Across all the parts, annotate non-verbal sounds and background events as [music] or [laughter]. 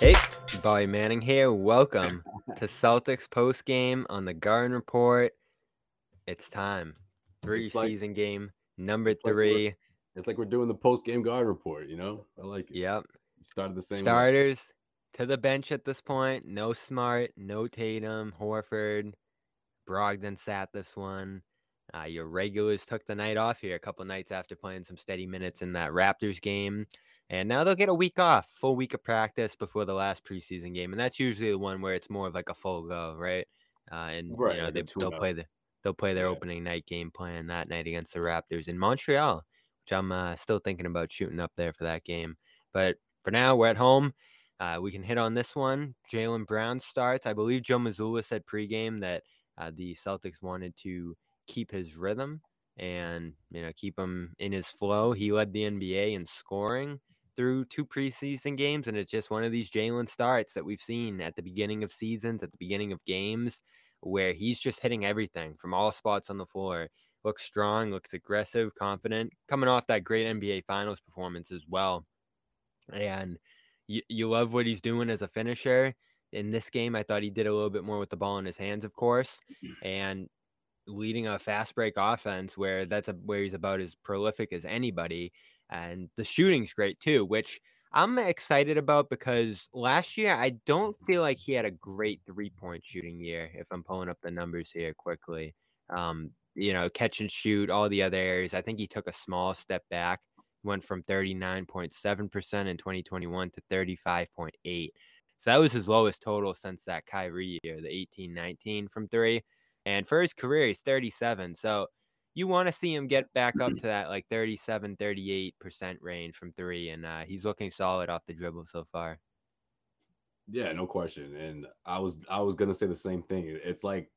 Hey, Bobby Manning here. Welcome to Celtics post game on the Garden Report. It's time. Three It's like- season game number it's like three. It's like we're doing the post game guard report, you know? I like it. Yep. Started the same way. Starters to the bench at this point. No Smart, no Tatum, Horford. Brogdon sat this one. Uh, your regulars took the night off here a couple nights after playing some steady minutes in that Raptors game. And now they'll get a week off, full week of practice before the last preseason game. And that's usually the one where it's more of like a full go, right? Uh, and Right, you know, they, they'll play the they'll play their Yeah. opening night game plan that night against the Raptors in Montreal, which I'm uh, still thinking about shooting up there for that game. But for now, we're at home. Uh, we can hit on this one. Jaylen Brown starts. I believe Joe Mazzulla said pregame that uh, the Celtics wanted to keep his rhythm and you know keep him in his flow. He led the NBA in scoring through two preseason games, and it's just one of these Jaylen starts that we've seen at the beginning of seasons, at the beginning of games, where he's just hitting everything from all spots on the floor. Looks strong, looks aggressive, confident, coming off that great NBA Finals performance as well. And you, you love what he's doing as a finisher. In this game, I thought he did a little bit more with the ball in his hands, of course, mm-hmm. and leading a fast break offense where that's a, where he's about as prolific as anybody. And the shooting's great too, which I'm excited about because last year I don't feel like he had a great three point shooting year. If I'm pulling up the numbers here quickly, um, you know, catch and shoot, all the other areas. I think he took a small step back, went from 39.7% in 2021 to 35.8. So that was his lowest total since that Kyrie year, the 18 19 from three. And for his career, he's 37. So you want to see him get back up [clears throat] to that like 37, 38% range from three. And uh, he's looking solid off the dribble so far. Yeah, no question. And I was I was gonna say the same thing. It's like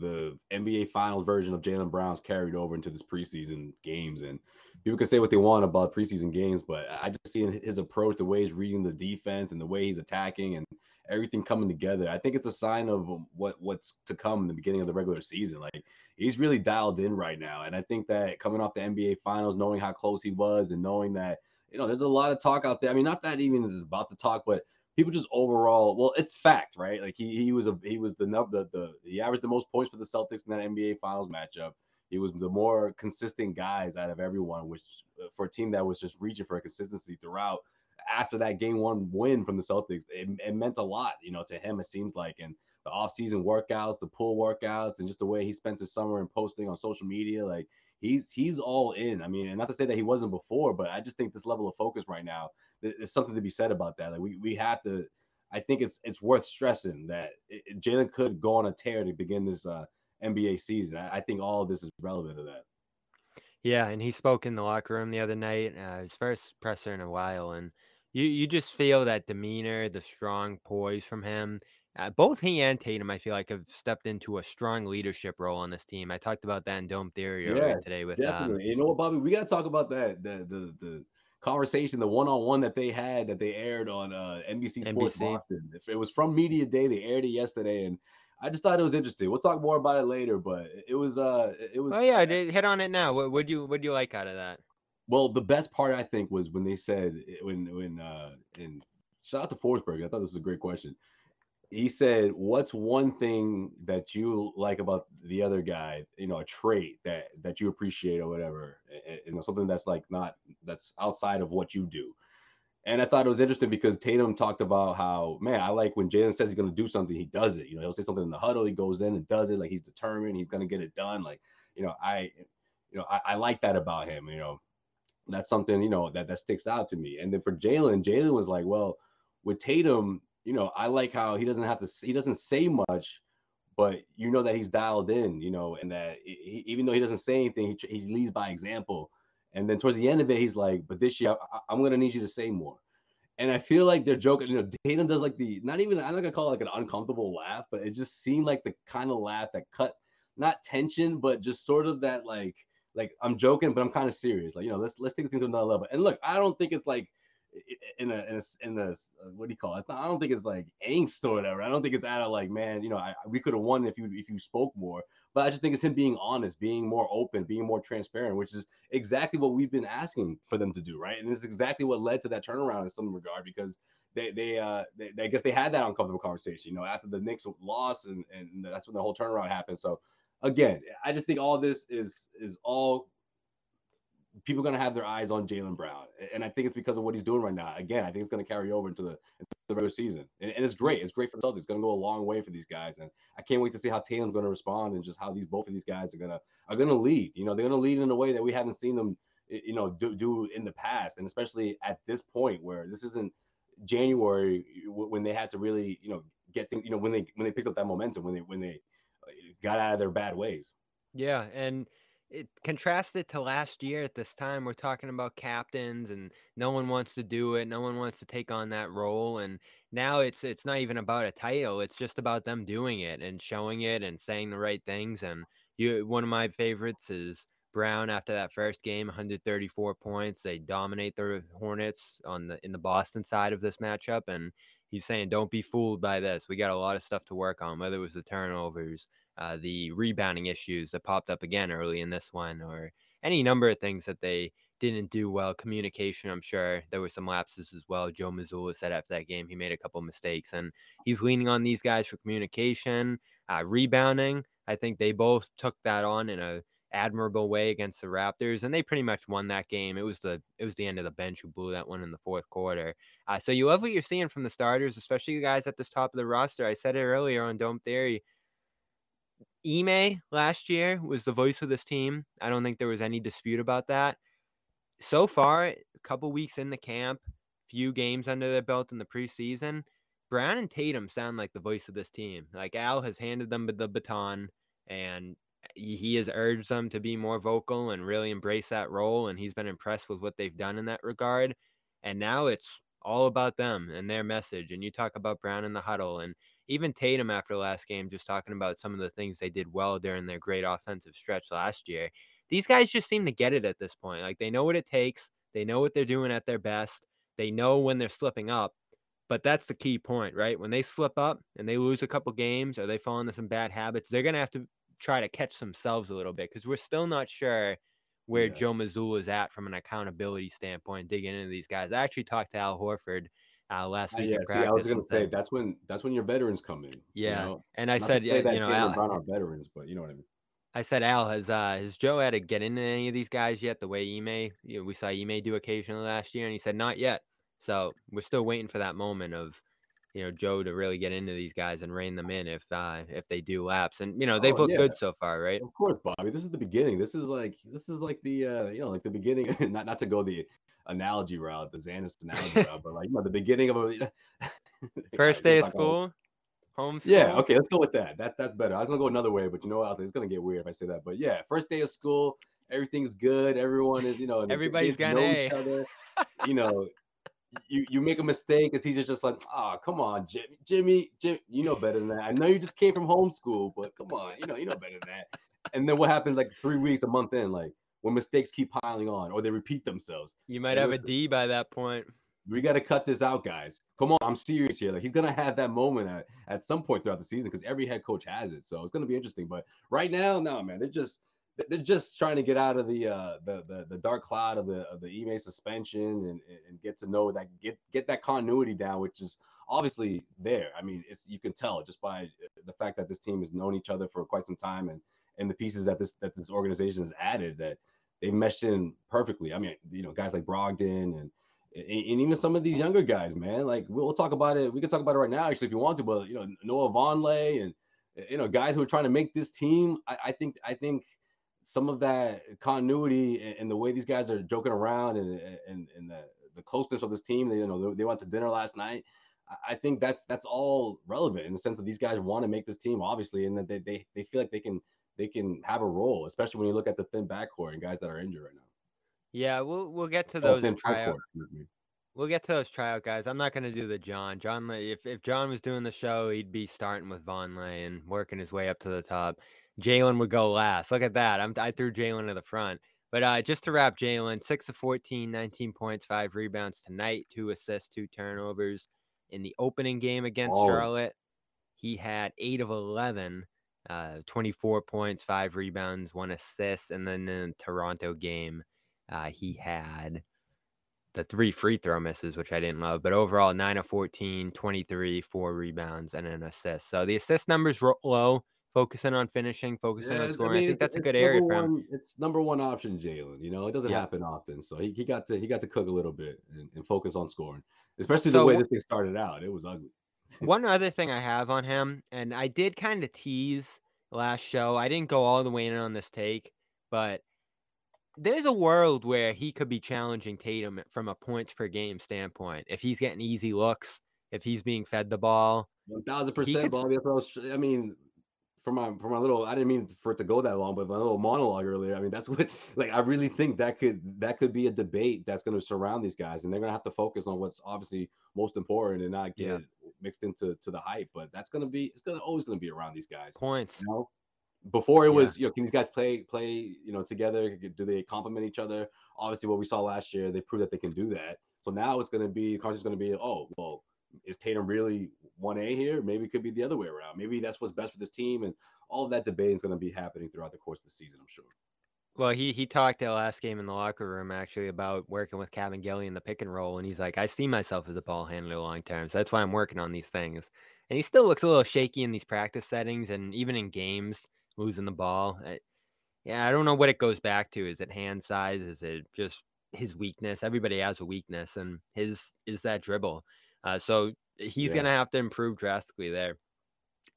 the NBA Finals version of Jaylen Brown's carried over into this preseason games, and people can say what they want about preseason games, but I just see in his approach, the way he's reading the defense, and the way he's attacking, and everything coming together. I think it's a sign of what what's to come in the beginning of the regular season. Like he's really dialed in right now, and I think that coming off the NBA Finals, knowing how close he was, and knowing that you know there's a lot of talk out there. I mean, not that even is about the talk, but people just overall, well, it's fact, right? Like he he was a he was the the the he averaged the most points for the Celtics in that NBA Finals matchup. He was the more consistent guys out of everyone, which uh, for a team that was just reaching for consistency throughout. After that game one win from the Celtics, it, it meant a lot, you know, to him. It seems like, and the offseason workouts, the pool workouts, and just the way he spent his summer and posting on social media, like he's he's all in. I mean, and not to say that he wasn't before, but I just think this level of focus right now th- there's something to be said about that. Like we we have to. I think it's it's worth stressing that Jaylen could go on a tear to begin this uh, NBA season. I, I think all of this is relevant to that. Yeah, and he spoke in the locker room the other night, uh, his first presser in a while, and you you just feel that demeanor, the strong poise from him. Uh, both he and Tatum, I feel like, have stepped into a strong leadership role on this team. I talked about that in Dome Theory earlier Yeah, today with um, You know what, Bobby? We got to talk about that the the the conversation, the one on one that they had that they aired on uh, NBC Sports NBC. Boston. If it was from Media Day, they aired it yesterday, and I just thought it was interesting. We'll talk more about it later, but it was uh it was Oh yeah, hit on it now. What would you what do you like out of that? Well, the best part I think was when they said when when uh and shout out to Forsberg. I thought this was a great question. He said, "What's one thing that you like about the other guy? You know, a trait that that you appreciate or whatever. You know, something that's like not that's outside of what you do." And I thought it was interesting because Tatum talked about how, man, I like when Jaylen says he's to do something, he does it. You know, he'll say something in the huddle, he goes in and does it. Like he's determined, he's to get it done. Like, you know, I, you know, I, I like that about him. You know, that's something you know that that sticks out to me. And then for Jaylen, Jaylen was like, well, with Tatum, you know, I like how he doesn't have to he doesn't say much, but you know that he's dialed in, you know, and that he, even though he doesn't say anything, he, he leads by example. And then towards the end of it, he's like, but this year I, I'm gonna need you to say more. And I feel like they're joking. You know, Tatum does like the not even I'm not gonna call it like an uncomfortable laugh, but it just seemed like the kind of laugh that cut not tension, but just sort of that like like I'm joking, but I'm kind of serious. Like you know, let's let's take things to another level. And look, I don't think it's like in a in a, in a what do you call it? Not, I don't think it's like angst or whatever. I don't think it's out of like man, you know, I, we could have won if you if you spoke more. But I just think it's him being honest, being more open, being more transparent, which is exactly what we've been asking for them to do, right? And it's exactly what led to that turnaround in some regard because they they uh they, I guess they had that uncomfortable conversation, you know, after the Knicks lost and and that's when the whole turnaround happened. So again, I just think all this is is all people are going to have their eyes on Jaylen Brown, and I think it's because of what he's doing right now. Again, I think it's going to carry over into the, into the regular season, and, and, it's great. It's great for the Celtics. It's going to go a long way for these guys, and I can't wait to see how Tatum's going to respond and just how these both of these guys are going to are going to lead. You know, they're going to lead in a way that we haven't seen them, you know, do, do in the past, and especially at this point where this isn't January when they had to really, you know, get things, you know, when they when they picked up that momentum, when they when they uh, got out of their bad ways. Yeah, and it contrasted to last year at this time we're talking about captains and no one wants to do it no one wants to take on that role and now it's it's not even about a title it's just about them doing it and showing it and saying the right things and you one of my favorites is Brown after that first game 134 points they dominate the Hornets on the in the Boston side of this matchup and he's saying don't be fooled by this we got a lot of stuff to work on whether it was the turnovers uh, the rebounding issues that popped up again early in this one, or any number of things that they didn't do well. Communication, I'm sure there were some lapses as well. Joe Mazzulla said after that game he made a couple mistakes, and he's leaning on these guys for communication, uh, rebounding. I think they both took that on in a admirable way against the Raptors, and they pretty much won that game. It was the it was the end of the bench who blew that one in the fourth quarter. Uh, so you love what you're seeing from the starters, especially the guys at this top of the roster. I said it earlier on Dome Theory. Ime last year was the voice of this team. I don't think there was any dispute about that. So far, a couple weeks in the camp, few games under their belt in the preseason, Brown and Tatum sound like the voice of this team. Like Al has handed them the baton and he has urged them to be more vocal and really embrace that role. And he's been impressed with what they've done in that regard. And now it's all about them and their message. And you talk about Brown in the huddle and even Tatum after the last game, just talking about some of the things they did well during their great offensive stretch last year. These guys just seem to get it at this point. Like they know what it takes, they know what they're doing at their best, they know when they're slipping up. But that's the key point, right? When they slip up and they lose a couple games or they fall into some bad habits, they're going to have to try to catch themselves a little bit because we're still not sure where yeah. Joe Mazzulla is at from an accountability standpoint, digging into these guys. I actually talked to Al Horford uh, last uh, week. yeah, see, I was gonna say that's when that's when your veterans come in. Yeah, you know? and I Not said, yeah, you know, Al, our veterans, but you know what I mean. I said, Al, has uh, has Joe had to get into any of these guys yet? The way Ime, you know, we saw Ime do occasionally last year, and he said not yet. So we're still waiting for that moment of, you know, Joe to really get into these guys and rein them in if uh, if they do lapse. And you know, they've oh, looked yeah. good so far, right? Of course, Bobby. This is the beginning. This is like this is like the uh, you know like the beginning. [laughs] not not to go the analogy route, the Xanis analogy route, but like you know, the beginning of a [laughs] first day of oh, school, home. School. Yeah, okay, let's go with that. That that's better. I was gonna go another way, but you know what? It's gonna get weird if I say that. But yeah, first day of school, everything's good. Everyone is, you know, everybody's got an A. [laughs] you know, you you make a mistake, the teacher's just like, oh, come on, Jimmy, Jimmy, Jimmy, you know better than that. I know you just came from homeschool, but come on, you know, you know better than that. And then what happens like three weeks, a month in, like when mistakes keep piling on or they repeat themselves. You might have a D by that point. We got to cut this out, guys. Come on, I'm serious here. Like he's gonna have that moment at, at some point throughout the season because every head coach has it. So it's gonna be interesting. But right now, no, man, they're just they're just trying to get out of the uh the the, the dark cloud of the of the Ime suspension and and get to know that get get that continuity down, which is obviously there. I mean, it's you can tell just by the fact that this team has known each other for quite some time and and the pieces that this that this organization has added that they meshed in perfectly. I mean, you know, guys like Brogdon and and even some of these younger guys, man. Like we'll talk about it. We can talk about it right now, actually, if you want to. But you know, Noah Vonleh and you know, guys who are trying to make this team. I, I think I think some of that continuity and, and, the way these guys are joking around and and, and the, the closeness of this team. They, you know, they, went to dinner last night. I think that's that's all relevant in the sense that these guys want to make this team, obviously, and that they, they they feel like they can they can have a role, especially when you look at the thin backcourt and guys that are injured right now. Yeah, we'll we'll get to oh, those tryout. We'll get to those tryout guys. I'm not gonna do the John. John, if if John was doing the show, he'd be starting with Vonleh and working his way up to the top. Jaylen would go last. Look at that. I'm, I threw Jaylen to the front. But uh, just to wrap, Jaylen, 6 of 14, 19 points, 5 rebounds tonight, 2 assists, 2 turnovers. In the opening game against oh. Charlotte, he had 8 of 11 uh, 24 points, five rebounds, one assist. And then in the Toronto game, uh, he had the three free throw misses, which I didn't love. But overall, 9 of 14, 23, four rebounds, and an assist. So the assist numbers were low, focusing on finishing, focusing yeah, on scoring. I, mean, I think that's a good area for him. It's number one option, Jaylen. You know, it doesn't yeah. happen often. So he, he got to he got to cook a little bit and, and focus on scoring, especially so, the way this thing started out. It was ugly. One other thing I have on him, and I did kind of tease last show. I didn't go all the way in on this take, but there's a world where he could be challenging Tatum from a points per game standpoint. If he's getting easy looks, if he's being fed the ball. One thousand percent, Bobby. I mean, for my for my little I didn't mean for it to go that long, but my little monologue earlier. I mean, that's [laughs] what like I really think that could that could be a debate that's going to surround these guys, and they're going to have to focus on what's obviously most important and not get yeah. Mixed into to the hype. But that's going to be it's going to always going to be around these guys. Points. You know, before it was, you know, can these guys play play, you know, together? Do they complement each other? Obviously, what we saw last year, they proved that they can do that. So now it's going to be, going to be, oh, well, is Tatum really one A here? Maybe it could be the other way around. Maybe that's what's best for this team, and all of that debate is going to be happening throughout the course of the season. I'm sure. Well, he he talked the last game in the locker room actually about working with Kabengele in the pick and roll, and he's like, I see myself as a ball handler long term, so that's why I'm working on these things. And he still looks a little shaky in these practice settings, and even in games losing the ball. I, yeah, I don't know what it goes back to. Is it hand size? Is it just his weakness? Everybody has a weakness, and his is that dribble. Uh, so he's yeah. gonna have to improve drastically there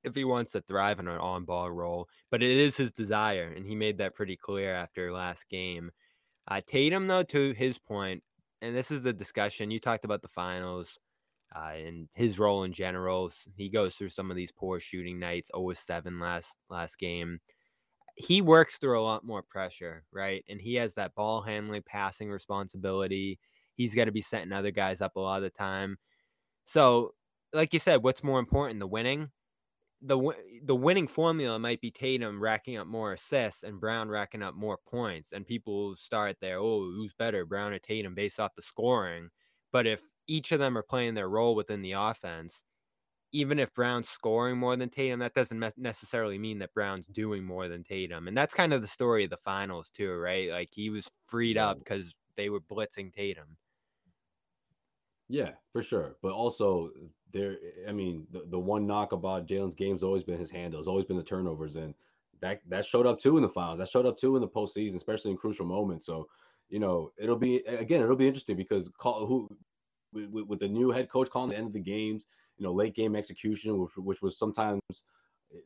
if he wants to thrive in an on-ball role. But it is his desire, and he made that pretty clear after last game. Uh, Tatum, though, to his point, and this is the discussion you talked about the finals uh, and his role in general. He goes through some of these poor shooting nights. 0 7 last last game. He works through a lot more pressure, right? And he has that ball handling, passing responsibility. He's got to be setting other guys up a lot of the time. So, like you said, what's more important, the winning? The the winning formula might be Tatum racking up more assists and Brown racking up more points, and people start there. Oh, who's better, Brown or Tatum, based off the scoring? But if each of them are playing their role within the offense. Even if Brown's scoring more than Tatum, that doesn't necessarily mean that Brown's doing more than Tatum. And that's kind of the story of the finals, too, right? Like he was freed up because they were blitzing Tatum. Yeah, for sure. But also, there, I mean, the, the one knock about Jaylen's game's always been his handles, always been the turnovers. And that, that showed up too in the finals. That showed up too in the postseason, especially in crucial moments. So, you know, it'll be again, it'll be interesting because call, who with, with the new head coach calling the end of the games, you know, late game execution, which, which was sometimes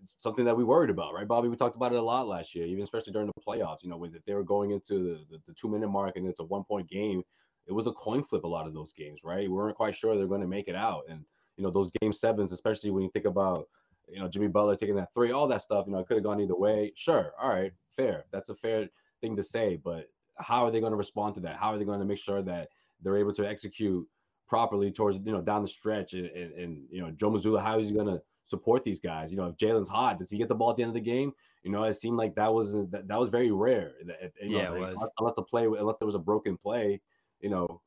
something that we worried about, right, Bobby? We talked about it a lot last year, even especially during the playoffs. You know, when they were going into the, the, the two minute mark and it's a one point game, it was a coin flip. A lot of those games, right? We weren't quite sure they're going to make it out, and you know, those game sevens, especially when you think about you know Jimmy Butler taking that three, all that stuff. You know, it could have gone either way. Sure, all right, fair. That's a fair thing to say, but how are they going to respond to that? How are they going to make sure that they're able to execute properly towards you know down the stretch and, and, and you know Joe Mazzulla, how is he going to support these guys? You know, if Jaylen's hot, does he get the ball at the end of the game? You know, it seemed like that was that, that was very rare. You yeah, know, like, unless the play unless there was a broken play, you know,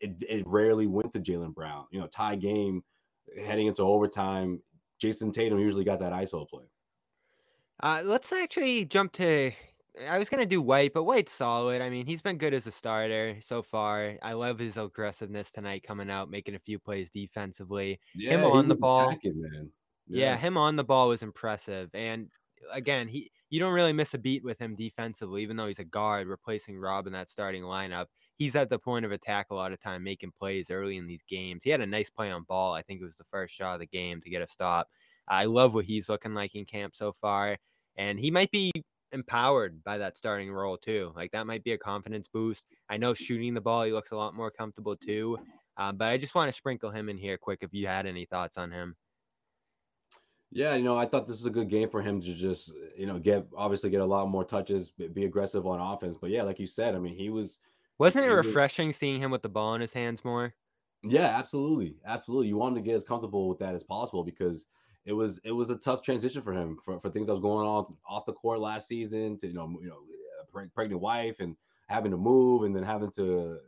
it, it rarely went to Jaylen Brown. You know, tie game heading into overtime. Jayson Tatum usually got that ISO play. Uh, let's actually jump to I was gonna do White, but White's solid. I mean, he's been good as a starter so far. I love his aggressiveness tonight, coming out, making a few plays defensively. Yeah, him on the ball, attacking, man. Yeah. yeah, him on the ball was impressive. And again, he you don't really miss a beat with him defensively, even though he's a guard replacing Rob in that starting lineup. He's at the point of attack a lot of time, making plays early in these games. He had a nice play on ball. I think it was the first shot of the game to get a stop. I love what he's looking like in camp so far. And he might be empowered by that starting role too. Like that might be a confidence boost. I know shooting the ball, he looks a lot more comfortable too. Um, but I just want to sprinkle him in here quick if you had any thoughts on him. Yeah, you know, I thought this was a good game for him to just, you know, get obviously get a lot more touches, be aggressive on offense. But yeah, like you said, I mean, he was. Wasn't it refreshing seeing him with the ball in his hands more? Yeah, absolutely, absolutely. You want him to get as comfortable with that as possible because it was it was a tough transition for him for, for things that was going on off the court last season to you know you know pregnant wife and having to move and then having to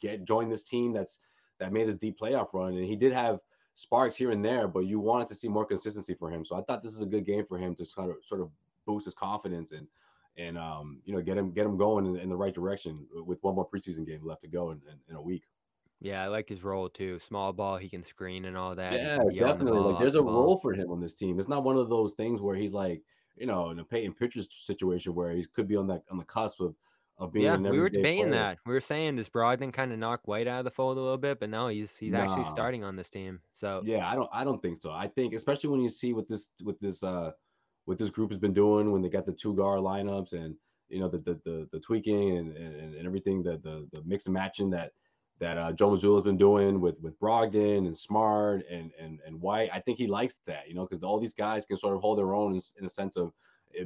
get join this team that's that made this deep playoff run and he did have sparks here and there, but you wanted to see more consistency for him. So I thought this is a good game for him to sort of sort of boost his confidence and and um, you know get him get him going in, in, the right direction with one more preseason game left to go in, in, in, a week. Yeah, I like his role too. Small ball, he can screen and all that. Yeah, definitely. The like there's a the role for him on this team. It's not one of those things where he's like, you know, in a Payton Pritchard situation where he could be on that on the cusp of of being. Yeah, we were debating player. that. We were saying does Brogdon kind of knock White out of the fold a little bit, but no, he's he's nah. actually starting on this team. So yeah, I don't I don't think so. I think especially when you see what this with this uh what this group has been doing when they got the two guard lineups and you know the the the, the tweaking and, and, and everything that the the mix and matching that that uh, Joe Mazzulla has been doing with with Brogdon and Smart and and and White. I think he likes that, you know, because all these guys can sort of hold their own in, in a sense of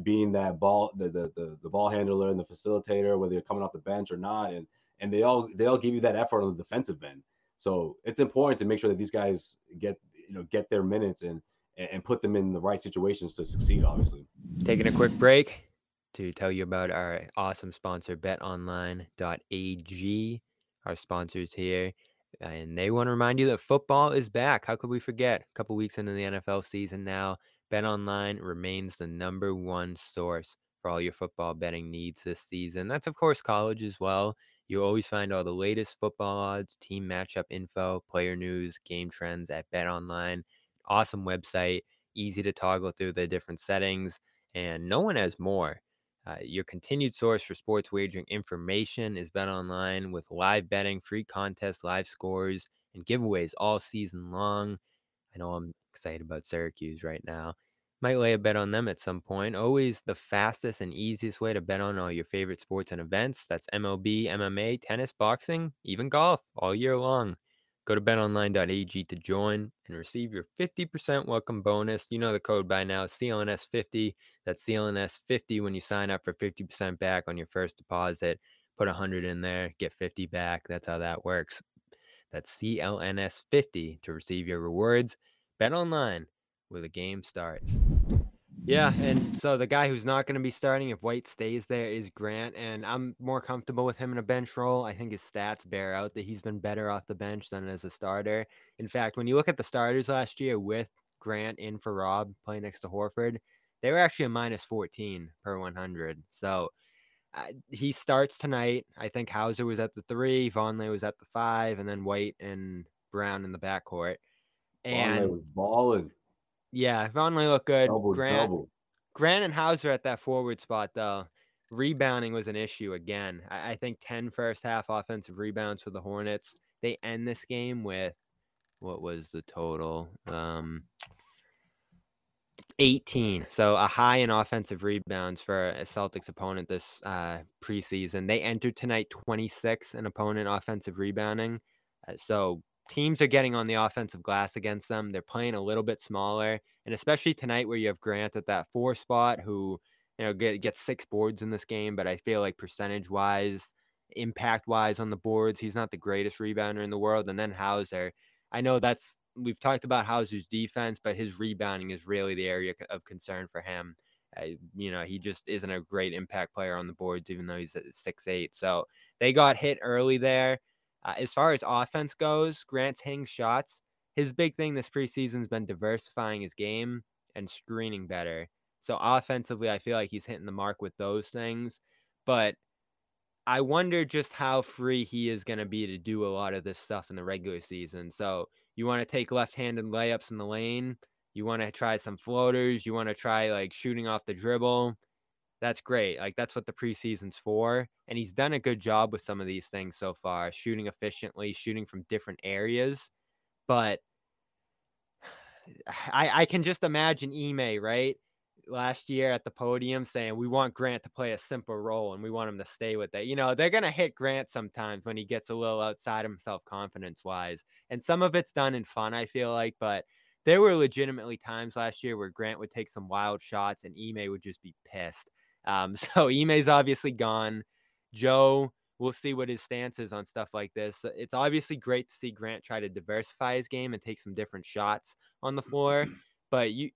being that ball the, the the the ball handler and the facilitator, whether you're coming off the bench or not, and and they all they all give you that effort on the defensive end. So it's important to make sure that these guys get you know get their minutes and and put them in the right situations to succeed. Obviously, taking a quick break to tell you about our awesome sponsor, BetOnline.ag, our sponsors here. And they want to remind you that football is back. How could we forget? A couple weeks into the NFL season now, BetOnline remains the number one source for all your football betting needs this season. That's, of course, college as well. You always find all the latest football odds, team matchup info, player news, game trends at BetOnline. Awesome website, easy to toggle through the different settings, and no one has more. Uh, your continued source for sports wagering information is Bet Online with live betting, free contests, live scores, and giveaways all season long. I know I'm excited about Syracuse right now. Might lay a bet on them at some point. Always the fastest and easiest way to bet on all your favorite sports and events. That's MLB, MMA, tennis, boxing, even golf all year long. Go to betonline.ag to join and receive your 50% welcome bonus. You know the code by now, CLNS50. That's CLNS50 when you sign up for 50% back on your first deposit. Put 100 in there, get 50 back. That's how that works. That's CLNS50 to receive your rewards. Bet online where the game starts. Yeah, and so the guy who's not going to be starting if White stays there is Grant, and I'm more comfortable with him in a bench role. I think his stats bear out that he's been better off the bench than as a starter. In fact, when you look at the starters last year with Grant in for Rob playing next to Horford, they were actually a minus 14 per 100. So uh, he starts tonight. I think Hauser was at the three, Vonleh was at the five, and then White and Brown in the backcourt. And Vonleh was balling. Yeah, Vonleh looked good. Double, Grant, double. Grant and Hauser at that forward spot though. Rebounding was an issue again. I, I think 10 first half offensive rebounds for the Hornets. They end this game with what was the total? Um, 18. So a high in offensive rebounds for a Celtics opponent this uh, preseason. They entered tonight 26 in opponent offensive rebounding. Uh, so teams are getting on the offensive glass against them. They're playing a little bit smaller, and especially tonight where you have Grant at that four spot, who you know get gets six boards in this game, but I feel like percentage wise, impact wise on the boards, he's not the greatest rebounder in the world. And then Hauser, I know that's we've talked about Hauser's defense, but his rebounding is really the area of concern for him. Uh, you know, he just isn't a great impact player on the boards, even though he's at six eight. So they got hit early there. Uh, as far as offense goes, Grant's hitting shots. His big thing this preseason has been diversifying his game and screening better. So offensively, I feel like he's hitting the mark with those things. But I wonder just how free he is going to be to do a lot of this stuff in the regular season. So you want to take left-handed layups in the lane. You want to try some floaters. You want to try like shooting off the dribble that's great. Like that's what the preseason's for. And he's done a good job with some of these things so far, shooting efficiently, shooting from different areas. But [sighs] I, I can just imagine Ime, right? Last year at the podium saying we want Grant to play a simple role and we want him to stay with that. You know, they're gonna hit Grant sometimes when he gets a little outside himself confidence wise. And some of it's done in fun, I feel like, but there were legitimately times last year where Grant would take some wild shots and Ime would just be pissed. Um, [laughs] so Ime's obviously gone. Joe, we'll see what his stance is on stuff like this. It's obviously great to see Grant try to diversify his game and take some different shots on the floor. But you,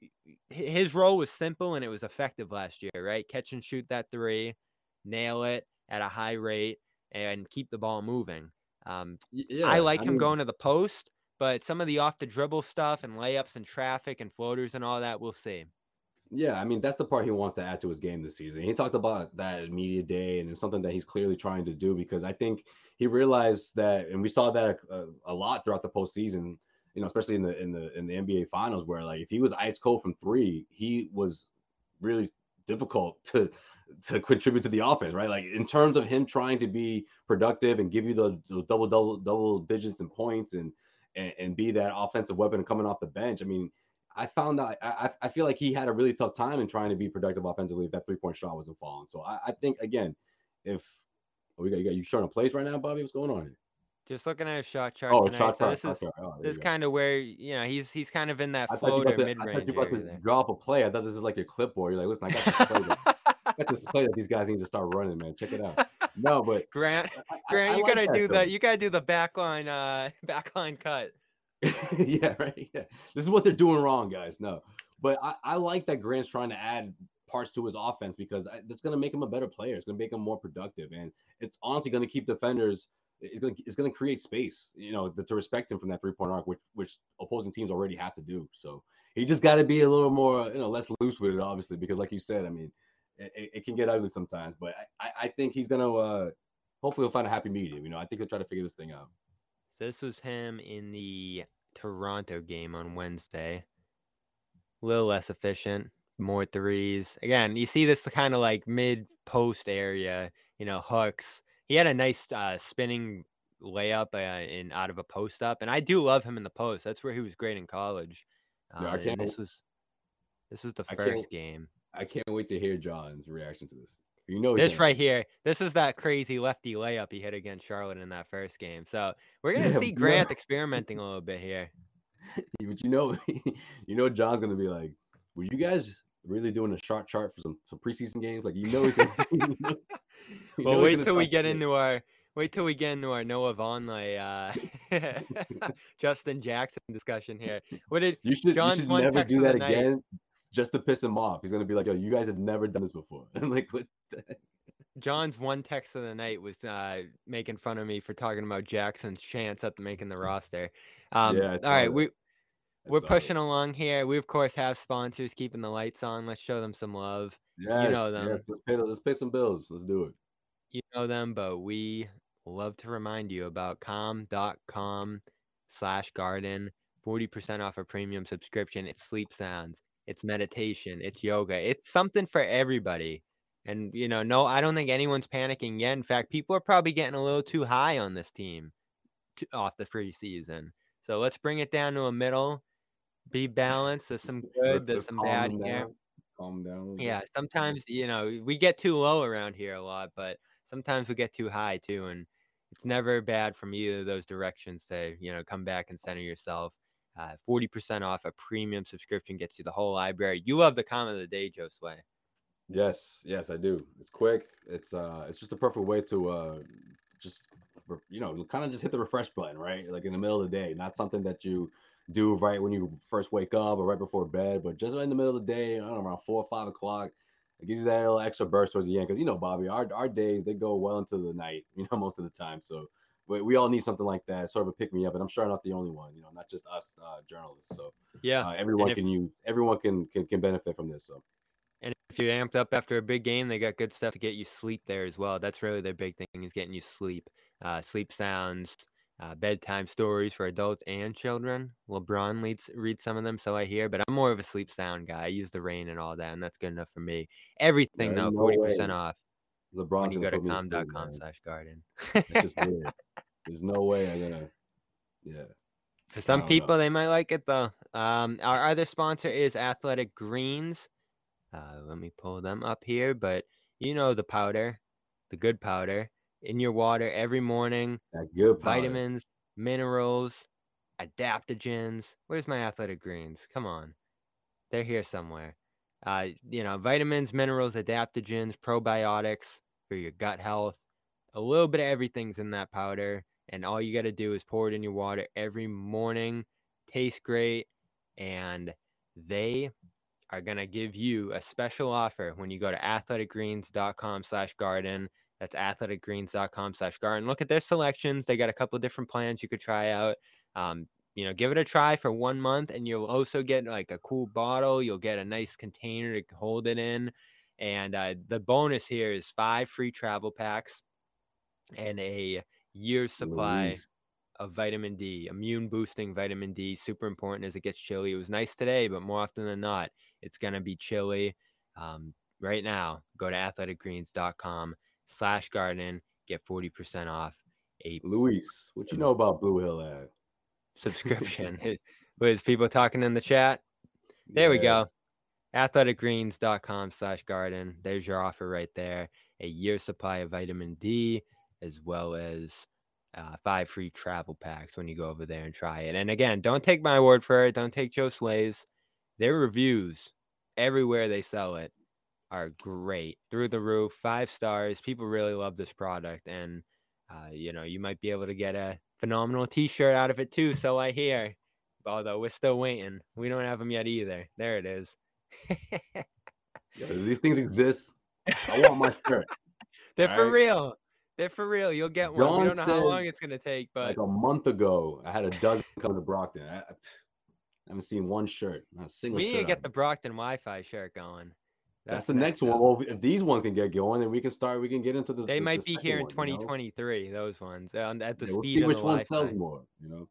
his role was simple and it was effective last year, right? Catch and shoot that three, nail it at a high rate, and keep the ball moving. Um, yeah, I like I him mean, going to the post, but some of the off the dribble stuff and layups and traffic and floaters and all that, we'll see. Yeah, I mean that's the part he wants to add to his game this season. He talked about that at media day, and it's something that he's clearly trying to do because I think he realized that, and we saw that a, a lot throughout the postseason. You know, especially in the in the in the NBA Finals, where like if he was ice cold from three, he was really difficult to to contribute to the offense, right? Like in terms of him trying to be productive and give you the, the double double double digits and points and, and and be that offensive weapon coming off the bench. I mean, I found that I, I feel like he had a really tough time in trying to be productive offensively if that three point shot wasn't falling. So I, I think again, if oh, we got you got you showing a place right now, Bobby, what's going on here? Just looking at a shot chart Oh, tonight. shot so chart. this is. Oh, this is kind of where you know he's he's kind of in that I thought you floater mid I thought range you about to drop a play. I thought this is like your clipboard. You're like, listen, I got this play. that- I got this play that these guys need to start running, man. Check it out. No, but [laughs] Grant, I, I- Grant, I you like gotta that, do though. the you gotta do the backline uh [laughs] backline cut. [laughs] yeah, right. Yeah. This is what they're doing wrong, guys. No, but I, I like that Grant's trying to add parts to his offense because it's going to make him a better player. It's going to make him more productive, and it's honestly going to keep defenders. It's going to it's going to create space, you know, to, to respect him from that three point arc, which which opposing teams already have to do. So he just got to be a little more, you know, less loose with it, obviously, because like you said, I mean, it, it- can get ugly sometimes. But I, I, I think he's going to uh, hopefully he'll find a happy medium. You know, I think he'll try to figure this thing out. So this was him in the Toronto game on Wednesday. A little less efficient, more threes. Again, you see this kind of like mid post area, you know, hooks. He had a nice uh, spinning layup uh, in out of a post up, and I do love him in the post. That's where he was great in college. Yeah, Uh, can't- this was this was the I first game. I can't wait to hear John's reaction to this. You know, This right here, this is that crazy lefty layup he hit against Charlotte in that first game. So we're gonna Yeah, see. Grant experimenting a little bit here. [laughs] but you know, [laughs] you know, John's gonna be like, "Were you guys really doing a shot chart for some, some preseason games?" Like, you know, he's gonna, [laughs] you know- you well, wait till we get into our wait till we get into our Noah Vonleh, uh, Justin Jackson discussion here. What did You should, John's you should one never text do that night. again, just to piss him off. He's gonna be like, "Yo, you guys have never done this before." [laughs] I'm like, what? the- John's one text of the night was uh, making fun of me for talking about Jackson's chance at making the roster. Um, Yeah, all that. we we're saw it. pushing along here. We of course have sponsors keeping the lights on. Let's show them some love. Yes, know them. Yes, let's pay. Let's pay some bills. Let's do it. you know them, but we love to remind you about calm.com slash garden. 40% off a premium subscription. It's sleep sounds, it's meditation, it's yoga. It's something for everybody. And, you know, no, I don't think anyone's panicking yet. In fact, people are probably getting a little too high on this team to, off the free season. So let's bring it down to a middle, be balanced. There's some [laughs] good, there's some bad them here. Calm down. Yeah, sometimes you know we get too low around here a lot, but sometimes we get too high too, and it's never bad from either of those directions to you know come back and center yourself. Uh, Forty percent off a premium subscription gets you the whole library. You love the comment of the day, Joe Sway. Yes, yes, I do. It's quick. It's uh, it's just a perfect way to uh, just you know, kind of just hit the refresh button, right? Like in the middle of the day, not something that you do right when you first wake up or right before bed, but just in the middle of the day, I don't know, around four or five o'clock. It gives you that little extra burst towards the end, because you know, Bobby, our our days they go well into the night, [laughs] you know, most of the time. So we, we all need something like that, sort of a pick me up. And I'm sure I'm not the only one, you know, not just us uh, journalists. So Yeah, uh, everyone if- can use, everyone can, can can benefit from this. So and if you're amped up after a big game, they got good stuff to get you sleep there as well. That's really their big thing is getting you sleep, uh, sleep sounds, uh, bedtime stories for adults and children. LeBron leads reads some of them, so I hear. But I'm more of a sleep sound guy. I use the rain and all that, and that's good enough for me. Everything though, no forty percent way. off LeBron's when you go to put me sleep, calm.com slash garden. It's just [laughs] weird. There's no way I'm gonna. Yeah. For some don't know. people, they might like it though. Um, our other sponsor is Athletic Greens. Uh, let me pull them up here, but you know the powder, the good powder in your water every morning. That good powder. Vitamins, minerals, adaptogens. Where's my Athletic Greens? Come on, they're here somewhere. Uh, you know, vitamins, minerals, adaptogens, probiotics for your gut health. A little bit of everything's in that powder, and all you got to do is pour it in your water every morning. Tastes great, and they are gonna give you a special offer when you go to athleticgreens.com slash garden. That's athleticgreens.com slash garden. Look at their selections. They got a couple of different plans you could try out. Um, you know, give it a try for one month, and you'll also get like a cool bottle. You'll get a nice container to hold it in, and uh, the bonus here is five free travel packs and a year's supply Louise. of vitamin D, immune boosting vitamin D, super important as it gets chilly. It was nice today, but more often than not, it's gonna be chilly. Um, right now, go to athleticgreens.com slash garden, get 40% off a Luis, what you know about Blue Hill Ave? subscription. [laughs] [laughs] Was people talking in the chat? There we go. Athleticgreens.com slash garden. There's your offer right there. A year supply of vitamin D, as well as uh, five free travel packs when you go over there and try it. And again, don't take my word for it. Don't take Joe Sway's. Their reviews everywhere they sell it are great through the roof. Five stars. People really love this product. And, uh, you know, you might be able to get a phenomenal t shirt out of it too. So I hear. Although we're still waiting. We don't have them yet either. There it is. [laughs] Yeah, these things exist. I want my shirt. [laughs] They're for Alright. real. They're for real. You'll get one. we don't know how long it's gonna take, but like a month ago, I had a dozen come to Brockton. I, I haven't seen one shirt, not a single we need to get the. Brockton Wi-Fi shirt going. That's, the next one. Well, if these ones can get going, then we can start. We can get into the. They the- might the be here in one, you know? 2023. Those ones uh, at the Yeah, we'll speed see of which the one Wi-Fi. sells more. You know.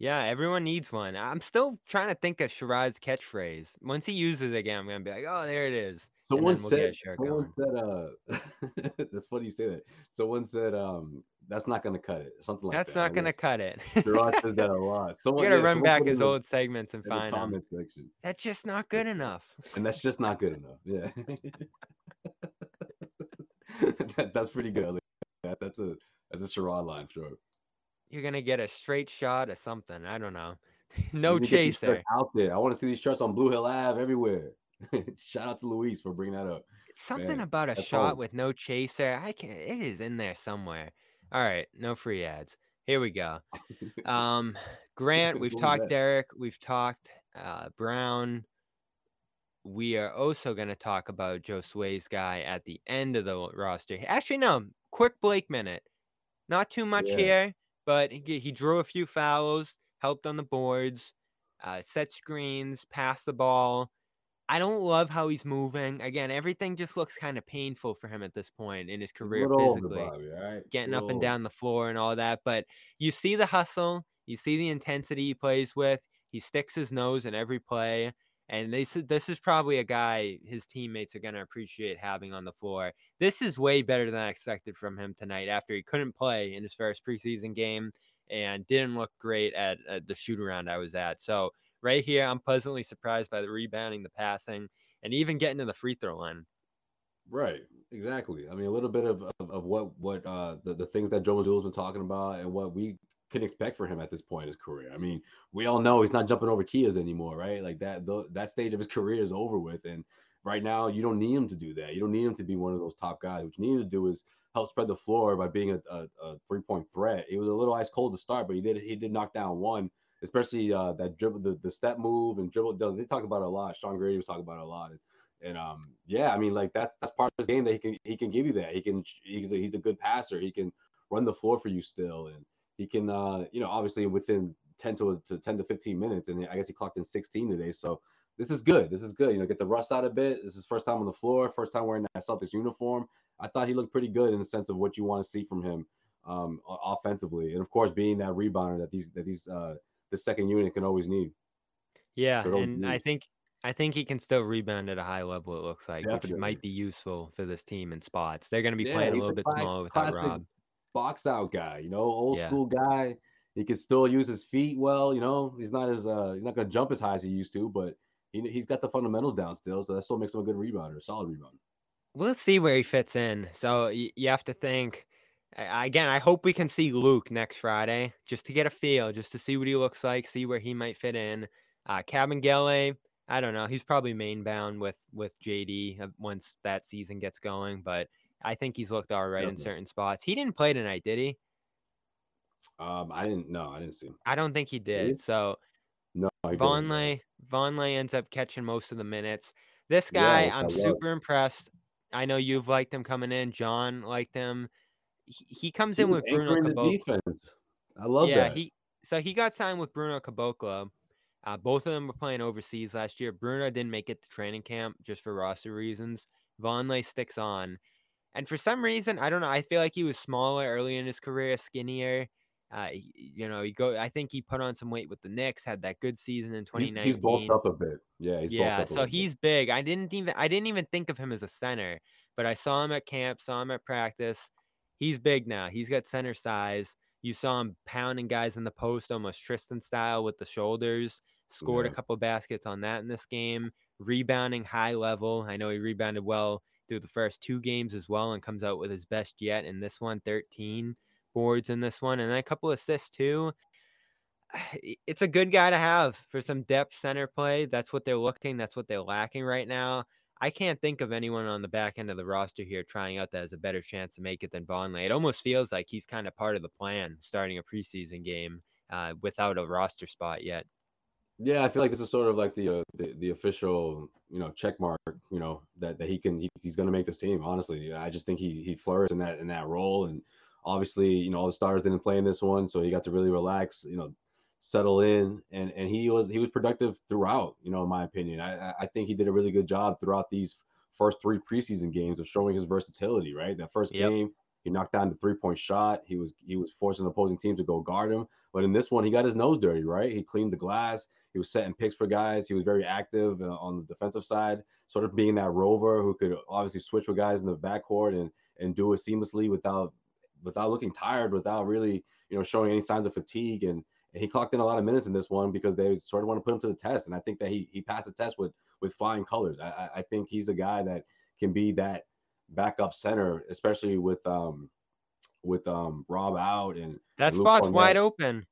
Yeah, everyone needs one. I'm still trying to think of Shiraz's catchphrase. Once he uses it again, I'm gonna be like, oh, there it is. Someone we'll said. Someone said. Uh, [laughs] that's funny you say that. Someone said. Um, that's not gonna cut it. Something like That's that. not gonna cut it. Gerard says that a [laughs] lot. Someone You gotta yeah, run back his old segments and find them. section, That's just not good enough. [laughs] and that's just not good enough. Yeah. that, that's pretty good. That, that's a that's a Sherrod line, sure. You're gonna get a straight shot of something. I don't know. [laughs] no We need to get these shirts chaser. out there. I want to see these shirts on Blue Hill Ave everywhere. [laughs] Shout out to Luis for bringing that up. Something Man, about a shot with no chaser. I can It is in there somewhere. All right, no free ads. Here we go. [laughs] Um, Grant, we've talked? Derrick, we've talked uh, Brown. We are also going to talk about Joe Sway's guy at the end of the roster. Actually, no, quick Blake minute. Not too much Yeah. here, but he, he drew a few fouls, helped on the boards, uh, set screens, passed the ball. I don't love how he's moving. Again, everything just looks kind of painful for him at this point in his career physically Bobby, right? getting up and down the floor and all that. But you see the hustle, you see the intensity he plays with. He sticks his nose in every play. And this, this is probably a guy his teammates are going to appreciate having on the floor. This is way better than I expected from him tonight after he couldn't play in his first preseason game and didn't look great at, at the shoot around I was at. So, right here, I'm pleasantly surprised by the rebounding, the passing, and even getting to the free throw line. Right, exactly. I mean, a little bit of of, of what what uh the, the things that Joe Mazzulla's been talking about and what we can expect for him at this point in his career. I mean, we all know he's not jumping over Kias anymore, right? Like that tho- that stage of his career is over with, and right now you don't need him to do that. You don't need him to be one of those top guys. What you need him to do is help spread the floor by being a, a, a three point threat. He was a little ice cold to start, but he did he did knock down one, especially uh, that dribble, the, the step move and dribble. They talk about it a lot. Sean Grande was talking about it a lot. And, and um, yeah, I mean, like that's that's part of his game that he can he can give you that. He can he's a, he's a good passer. He can run the floor for you still, and he can uh, you know obviously within ten to, to ten to fifteen minutes, and I guess he clocked in sixteen today. So this is good. This is good. You know, get the rust out a bit. This is first time on the floor, first time wearing that Celtics uniform. I thought he looked pretty good in the sense of what you want to see from him um, offensively, and of course being that rebounder that these that these uh, the second unit can always need. Yeah, old and I think I think he can still rebound at a high level. It looks like, which might be useful for this team in spots. They're going to be Yeah, playing a little a bit class- smaller without classic Rob. Box out guy, you know, old Yeah. school guy. He can still use his feet well, you know. He's not as uh he's not gonna jump as high as he used to, but he he's got the fundamentals down still, so that still makes him a good rebounder, a solid rebounder. We'll see where he fits in. So y- you have to think. Again, I hope we can see Luke next Friday just to get a feel, just to see what he looks like, see where he might fit in. Uh, Kabengele, I don't know. He's probably Maine bound with with JD uh, once that season gets going, but I think he's looked all right in certain spots. He didn't play tonight, did he? Um, I didn't no, I didn't see him. I don't think he did. So No, he didn't, no. Vonleh Vonleh ends up catching most of the minutes. This guy, I I'm super impressed. I know you've liked him coming in. John liked him. He, he comes He in with Bruno Caboclo. defense. I love Yeah, that. he so he got signed with Bruno Caboclo. Uh, both of them were playing overseas last year. Bruno didn't make it to training camp just for roster reasons. Vonleh sticks on. And for some reason, I don't know. I feel like he was smaller early in his career, skinnier. Uh, you know, he go. I think he put on some weight with the Knicks. Had that good season in 2019. He's, he's bulked up a bit. Yeah, yeah. so he's bit. big. I didn't even. I didn't even think of him as a center, but I saw him at camp. Saw him at practice. He's big now. He's got center size. You saw him pounding guys in the post, almost Tristan style with the shoulders. Scored yeah. a couple baskets on that in this game. Rebounding high level. I know he rebounded well through the first two games as well and comes out with his best yet in this one 13 boards in this one and a couple assists too. It's a good guy to have for some depth center play. That's what they're looking that's what they're lacking right now. I can't think of anyone on the back end of the roster here trying out that has a better chance to make it than Vonleh. it almost feels like he's kind of part of the plan starting a preseason game uh, without a roster spot yet yeah, I feel like this is sort of like the uh, the, the official, you know, check mark, you know, that, that he can he, he's going to make this team. Honestly, I just think he he flourished in that in that role, and obviously, you know, all the stars didn't play in this one, so he got to really relax, you know, settle in, and and he was he was productive throughout. You know, in my opinion, I I think he did a really good job throughout these first three preseason games of showing his versatility. Right, that first yep. game. He knocked down the three point shot. He was he was forcing the opposing team to go guard him. But in this one, he got his nose dirty. Right, he cleaned the glass he was setting picks for guys. He was very active uh, on the defensive side, sort of being that rover who could obviously switch with guys in the backcourt and and do it seamlessly without without looking tired, without really you know showing any signs of fatigue. And, and he clocked in a lot of minutes in this one because they sort of want to put him to the test. And I think that he he passed the test with with flying colors. I I think he's a guy that can be that backup center, especially with um with um Rob out and that spot's wide open.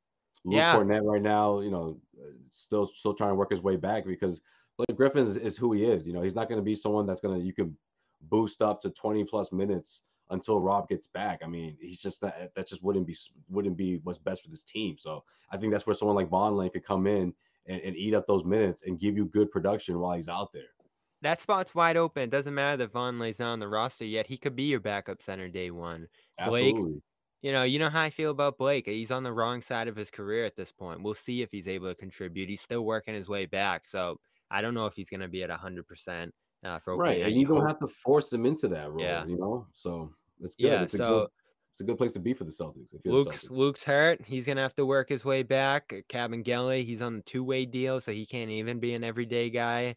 Luke yeah. Right now, you know, uh, still still trying to work his way back because Blake Griffin is, is who he is. You know, he's not going to be someone that's going to you can boost up to 20 plus minutes until Rob gets back. I mean, he's just that that just wouldn't be wouldn't be what's best for this team. So I think that's where someone like Vonleh could come in and, and eat up those minutes and give you good production while he's out there. That spot's wide open. It doesn't matter that Vonleh's not on the roster yet. He could be your backup center day one. Blake, Absolutely you know, you know how I feel about Blake. He's on the wrong side of his career at this point. We'll see if he's able to contribute. He's still working his way back, so I don't know if he's going to be at hundred percent uh, for right. And you don't have to force him into that role. Yeah. you know, so it's good. Yeah, it's so. Good, it's a good place to be for the Celtics. If Luke's Celtics. Luke's hurt. He's gonna have to work his way back. Kabengele, he's on the two way deal, so he can't even be an everyday guy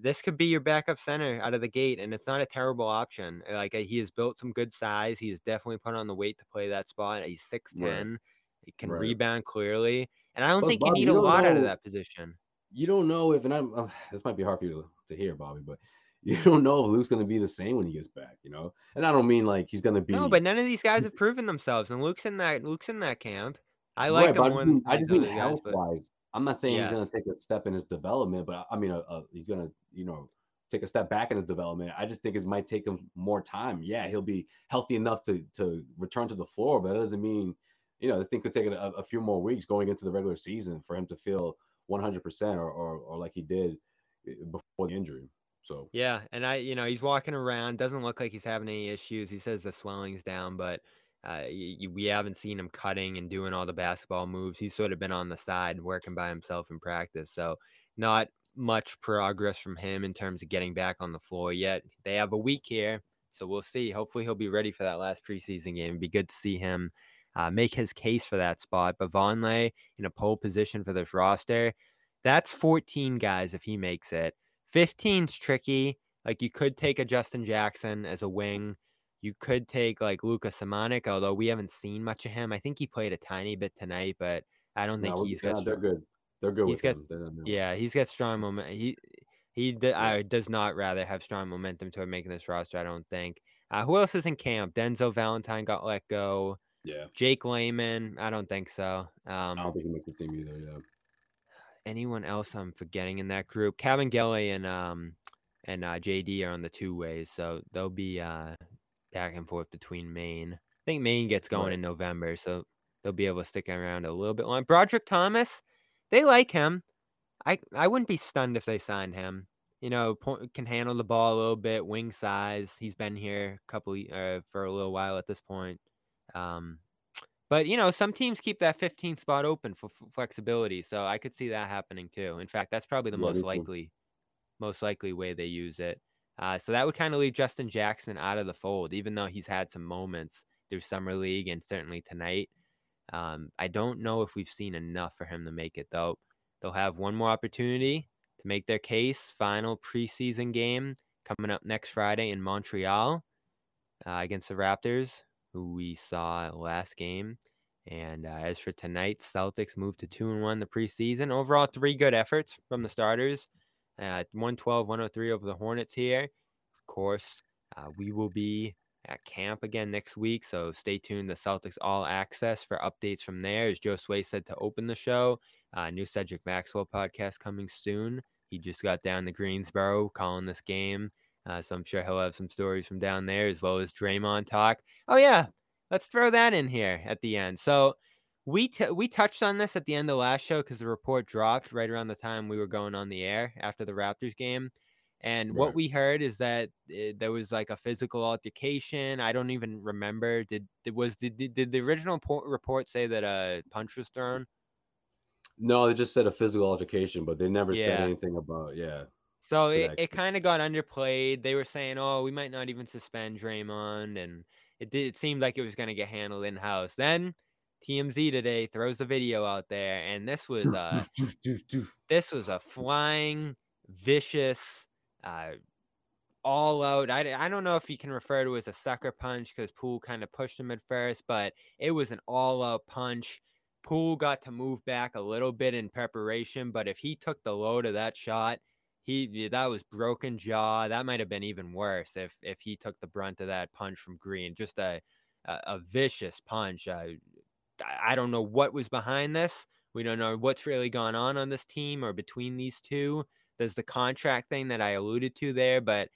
this could be your backup center out of the gate, and it's not a terrible option. Like uh, he has built some good size. He has definitely put on the weight to play that spot. He's six ten. Right. He can right. rebound clearly, and I don't but think Bobby, you need you a lot know, out of that position. You don't know if, and I'm uh, [sighs] this might be hard for you to, to hear, Bobby, but [laughs] you don't know if Luke's going to be the same when he gets back, you know. And I don't mean like he's going to be. No, but none of these guys have proven themselves, and Luke's in that. Luke's in that camp. I like right, him more I, mean, I just mean health wise. I'm not saying yes. he's going to take a step in his development, but I mean, uh, uh, he's going to, you know, take a step back in his development. I just think it might take him more time. Yeah, he'll be healthy enough to to return to the floor, but that doesn't mean, you know, the thing could take a, a few more weeks going into the regular season for him to feel 100% or, or, or like he did eh, before the injury. So yeah, and I, you know, he's walking around, doesn't look like he's having any issues. He says the swelling's down, but uh, you, we haven't seen him cutting and doing all the basketball moves. He's sort of been on the side working by himself in practice. So, not much progress from him in terms of getting back on the floor yet. They have a week here, so we'll see. Hopefully, he'll be ready for that last preseason game. It'd be good to see him uh, make his case for that spot. But Vonleh in a pole position for this roster, that's 14 guys if he makes it. 15's tricky. Like you could take a Justin Jackson as a wing. You could take like Luka Samanic, although we haven't seen much of him. I think he played a tiny bit tonight, but I don't think no, he's got. they're good. They're good. He's got. Yeah, he's got strong momentum. He he yeah. does not rather have strong momentum toward making this roster. I don't think. Uh, who else is in camp? Denzel Valentine got let go. Yeah. Jake Layman. I don't think so. Um, I don't think he makes the team either. Yeah. Anyone else I'm forgetting in that group? Kabengele and um and uh, JD are on the two ways, so they'll be uh back and forth between Maine. I think Maine gets going right. in November, so they'll be able to stick around a little bit longer. Brodric Thomas, they like him. I I wouldn't be stunned if they signed him. You know, can handle the ball a little bit, wing size. He's been here a couple uh, for a little while at this point. Um, But you know, some teams keep that 15th spot open for f- flexibility, so I could see that happening too. In fact, that's probably the Yeah, most likely, most likely way they use it. Uh, so that would kind of leave Justin Jackson out of the fold, even though he's had some moments through summer league and certainly tonight. Um, I don't know if we've seen enough for him to make it though. They'll have one more opportunity to make their case. Final preseason game coming up next Friday in Montreal uh, against the Raptors, who we saw last game. And uh, as for tonight, Celtics moved to 2 and 1 the preseason. Overall, three good efforts from the starters. Uh, 112 103 over the Hornets here. Of course, uh, we will be at camp again next week. So stay tuned to Celtics All Access for updates from there. As Joe Sway said to open the show, uh, new Cedric Maxwell podcast coming soon. He just got down to Greensboro calling this game. Uh, so I'm sure he'll have some stories from down there as well as Draymond talk. Oh, yeah. Let's throw that in here at the end. So we t- we touched on this at the end of the last show because the report dropped right around the time we were going on the air after the Raptors game. And what we heard is that uh, there was like a physical altercation. I don't even remember. Did, did was did, did, the original po- report say that a punch was thrown? No, they just said a physical altercation, but they never said anything about yeah. So it, it kind of got underplayed. They were saying, "Oh, we might not even suspend Draymond," and it did. It seemed like it was going to get handled in house. Then TMZ today throws a video out there, and this was a this was a flying, vicious, uh, all out. I, I don't know if you can refer to it as a sucker punch because Poole kind of pushed him at first, but it was an all out punch. Poole got to move back a little bit in preparation, but if he took the load of that shot, he that was broken jaw. That might have been even worse if if he took the brunt of that punch from Green. Just a a, a vicious punch. Uh, I don't know what was behind this. We don't know what's really gone on on this team or between these two. There's the contract thing that I alluded to there, but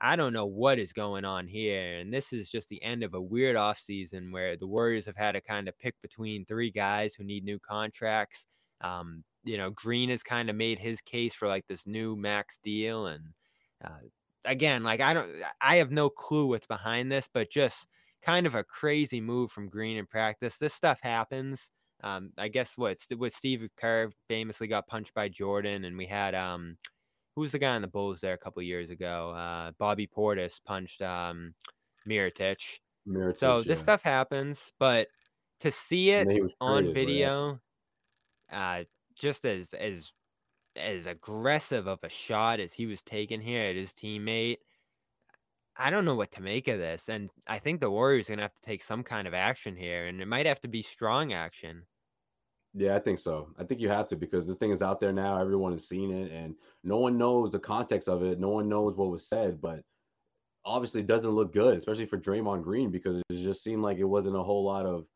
I don't know what is going on here. And this is just the end of a weird offseason where the Warriors have had to kind of pick between three guys who need new contracts. Um, you know, Green has kind of made his case for like this new max deal. And uh, again, like I don't, I have no clue what's behind this, but just kind of a crazy move from Green in practice. This stuff happens. Um, I guess what what Steve Kerr famously got punched by Jordan, and we had um, who was the guy on the Bulls there a couple years ago? Uh, Bobby Portis punched um, Mirotic. Mirotic, So this stuff happens, but to see it And then he on traded right video, uh, just as as as aggressive of a shot as he was taking here at his teammate, I don't know what to make of this, and I think the Warriors are gonna have to take some kind of action here, and it might have to be strong action. Yeah, I think so. I think you have to because this thing is out there now. Everyone has seen it, and no one knows the context of it. No one knows what was said, but obviously it doesn't look good, especially for Draymond Green because it just seemed like it wasn't a whole lot of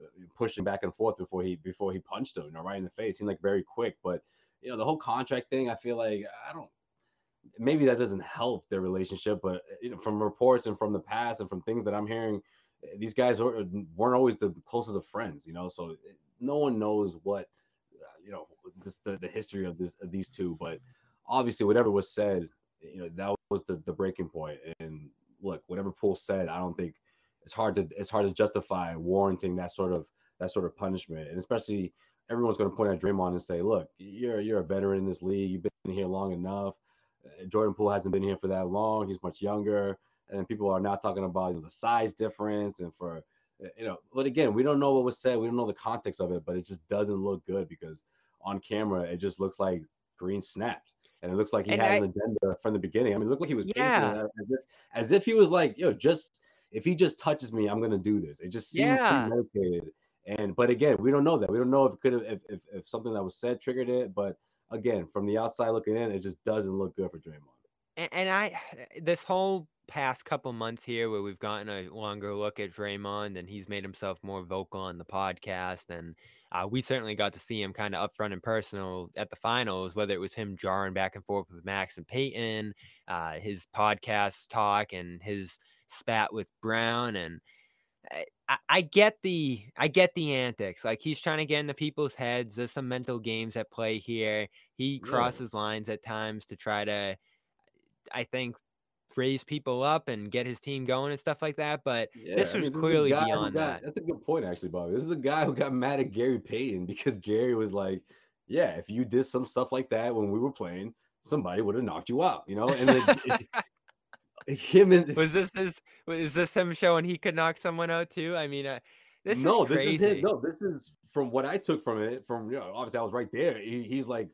uh, pushing back and forth before he before he punched him, you know, right in the face. It seemed like very quick, but you know, the whole contract thing. I feel like I don't. Maybe that doesn't help their relationship, but you know, from reports and from the past and from things that I'm hearing, these guys weren't always the closest of friends, you know. So uh, no one knows what uh, you know this, the the history of this of these two, but obviously whatever was said, you know, that was the the breaking point. And look, whatever Poole said, I don't think it's hard to it's hard to justify warranting that sort of that sort of punishment, and especially everyone's going to point at Draymond and say, "Look, you're you're a veteran in this league. You've been here long enough. Jordan Poole hasn't been here for that long. He's much younger." And people are now talking about you know, the size difference and for you know. But again, we don't know what was said. We don't know the context of it, but it just doesn't look good because on camera it just looks like Green snapped. And it looks like he And had I- an agenda from the beginning. I mean, it looked like he was Yeah. as if, as if he was like, yo, just if he just touches me, I'm gonna do this. It just seemed Yeah. premeditated. And but again, we don't know that. We don't know if it could have if, if, if something that was said triggered it. But again, from the outside looking in, it just doesn't look good for Draymond. And, and I, [sighs] this whole past couple months here, where we've gotten a longer look at Draymond, and he's made himself more vocal on the podcast, and uh, we certainly got to see him kind of upfront and personal at the finals, whether it was him jarring back and forth with Max and Payton, uh, his podcast talk, and his spat with Brown, and I- I, I get the I get the antics. Like he's trying to get into people's heads. There's some mental games at play here. He Yeah. crosses lines at times to try to, I think, raise people up and get his team going and stuff like that. But Yeah, this I was mean, this clearly guy beyond got that. that's a good point, actually, Bobby. This is a guy who got mad at Gary Payton because Gary was like, Yeah, if you did some stuff like that when we were playing, somebody would have knocked you out, you know? And [laughs] it- him and Was this his? Was this him showing he could knock someone out too? I mean, uh, this no, is this crazy. is it. No, this is from what I took from it. From you know, obviously I was right there. He, he's like,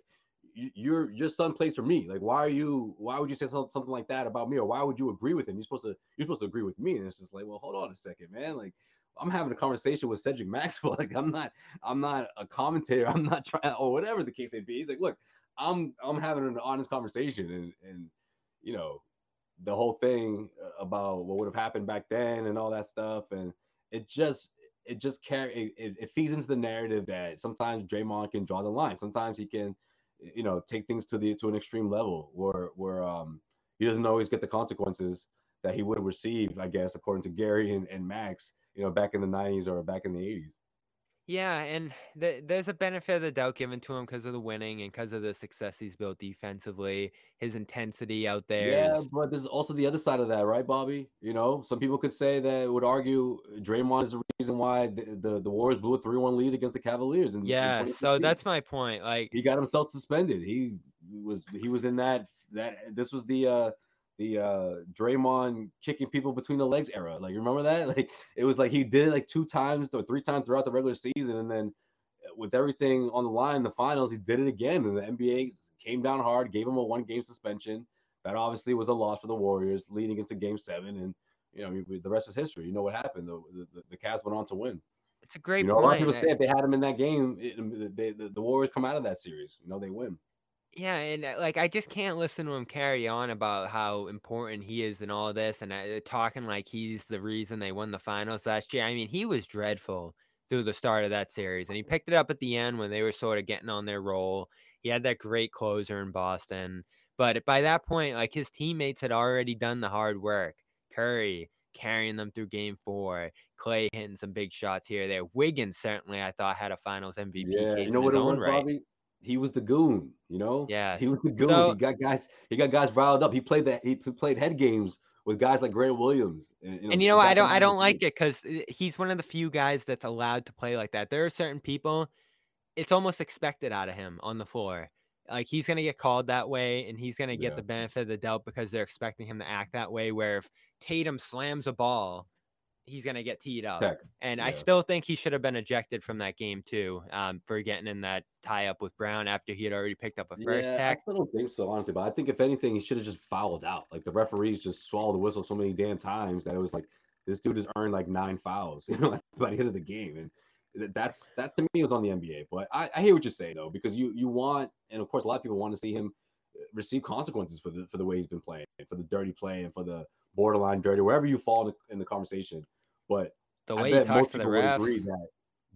"Y- your your son plays for me. Like, why are you? Why would you say some- something like that about me, or why would you agree with him? You're supposed to you're supposed to agree with me. And it's just like, well, hold on a second, man. Like, I'm having a conversation with Cedric Maxwell. [laughs] Like, I'm not I'm not a commentator. I'm not trying or whatever the case may be. He's like, look, I'm I'm having an honest conversation, and and you know, the whole thing uh, about what would have happened back then and all that stuff, and it just it just carry it, it, feeds into the narrative that sometimes Draymond can draw the line. Sometimes he can, you know, take things to the to an extreme level where where um he doesn't always get the consequences that he would have received, I guess, according to Gary and, and Max, you know, back in the 90s or back in the 80s. Yeah, and th- there's a benefit of the doubt given to him because of the winning and because of the success he's built defensively. His intensity out there Yeah, is but there's also the other side of that, right, Bobby? You know, some people could say that would argue Draymond is the reason why the the, the Warriors blew a 3-1 lead against the Cavaliers. In, in yeah. So that's my point. Like, he got himself suspended. He was he was in that that this was the uh the uh Draymond kicking people between the legs era. Like you remember that? [laughs] Like it was like he did it like two times or three times throughout the regular season, and then uh, with everything on the line in the finals, he did it again. And the NBA came down hard, gave him a one game suspension. That obviously was a loss for the Warriors leading into game seven. And you know, the rest is history. You know what happened. The the, the Cavs went on to win. it's a great You know, a lot of people say if they had him in that game, it, they, the, the Warriors come out of that series. You know, they win. Yeah, and uh, like I just can't listen to him carry on about how important he is in all this, and uh, talking like he's the reason they won the finals last year. I mean, he was dreadful through the start of that series, and he picked it up at the end when they were sort of getting on their roll. He had that great closer in Boston, but by that point, like his teammates had already done the hard work. Curry carrying them through Game Four, Klay hitting some big shots here there. Wiggins certainly, I thought, had a Finals MVP Yeah, case you know in his own was, right. Bobby? He was the goon. You know, Yeah, he was the goon. So- he got guys. He got guys riled up. He played that. He played head games with guys like Grant Williams. And And you know. I don't, like I don't like it because eh, he's one of the few guys that's allowed to play like that. There are certain people, it's almost expected out of him on the floor. Like he's gonna get called that way, and he's gonna get Yeah. the benefit of the doubt because they're expecting him to act that way. Where if Tatum slams a ball, he's gonna get teed up. Tech. And I still think he should have been ejected from that game too, um, for getting in that tie up with Brown after he had already picked up a first yeah, tech. I don't think so, honestly. But I think if anything, he should have just fouled out. Like the referees just swallowed the whistle so many damn times that it was like this dude has earned like nine fouls, [laughs] you know, by the end of the game. And that's that to me was on the NBA. But I, I hear what you're saying though, because you you want, and of course, a lot of people want to see him uh, receive consequences for the for the way he's been playing, for the dirty play, and for the borderline dirty, wherever you fall in the, in the conversation. But The I way he bet talks most to the people would agree refs. that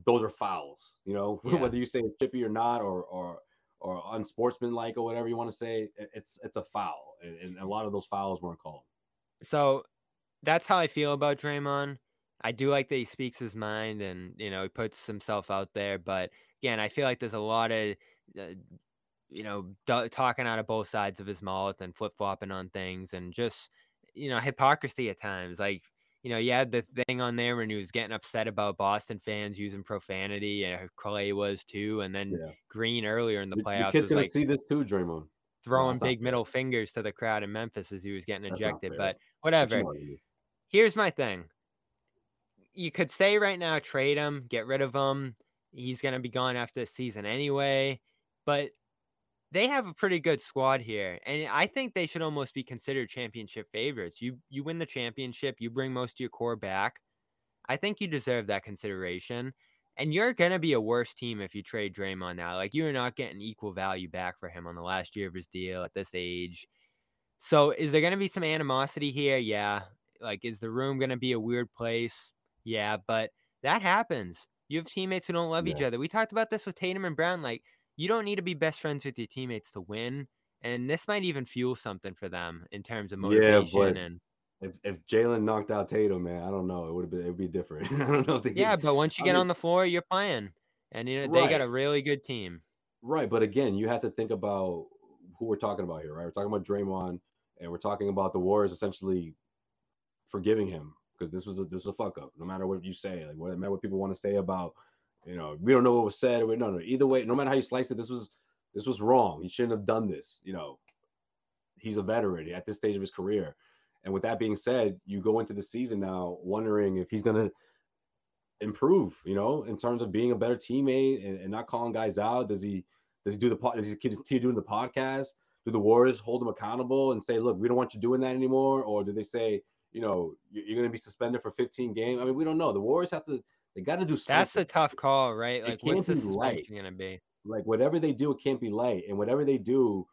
those are fouls. You know, [laughs] Yeah. whether you say it's chippy or not, or or or unsportsmanlike or whatever you want to say, it's it's a foul, and, and a lot of those fouls weren't called. So that's how I feel about Draymond. I do like that he speaks his mind and you know he puts himself out there, but again, I feel like there's a lot of uh, you know talking out of both sides of his mouth and flip flopping on things and just you know hypocrisy at times. Like you know, you had the thing on there when he was getting upset about Boston fans using profanity, and Klay was too, and then Yeah, Green earlier in the playoffs was like see this too, Draymond. throwing big fair. middle fingers to the crowd in Memphis as he was getting ejected. But whatever know what I mean. here's my thing. You could say right now, trade him, get rid of him. He's going to be gone after the season anyway. But they have a pretty good squad here, and I think they should almost be considered championship favorites. You you win the championship, you bring most of your core back. I think you deserve that consideration. And you're gonna be a worse team if you trade Draymond now. Like you're not getting equal value back for him on the last year of his deal at this age. So is there gonna be some animosity here? Yeah. Like is the room gonna be a weird place? Yeah, but that happens. You have teammates who don't love each other. We talked about this with Tatum and Brown. Like you don't need to be best friends with your teammates to win. And this might even fuel something for them in terms of Yeah, motivation but and If if Jaylen knocked out Tatum, man, I don't know. It would have been it would be different. [laughs] I don't know if they Yeah, could, but once you I get mean- on the floor, you're playing. And you know, they got a really good team. Right, but again, you have to think about who we're talking about here, right? We're talking about Draymond and we're talking about the Warriors essentially forgiving him because this was a this was a fuck up. No matter what you say, like what, no matter what people want to say about, you know, we don't know what was said. no, no. Either way, no matter how you slice it, this was this was wrong. He shouldn't have done this. You know, he's a veteran at this stage of his career. And with that being said, you go into the season now wondering if he's gonna improve. You know, in terms of being a better teammate and, and not calling guys out. Does he does he do the pod? Does he continue doing the podcast? Do the Warriors hold him accountable and say, "Look, we don't want you doing that anymore," or do they say, you know, you're to be suspended for 15 games. I mean, we don't know. The Warriors have to. They got to do something. That's a tough call, right? Like, what's this suspension going to be? Like, whatever they do, it can't be light, and whatever they do,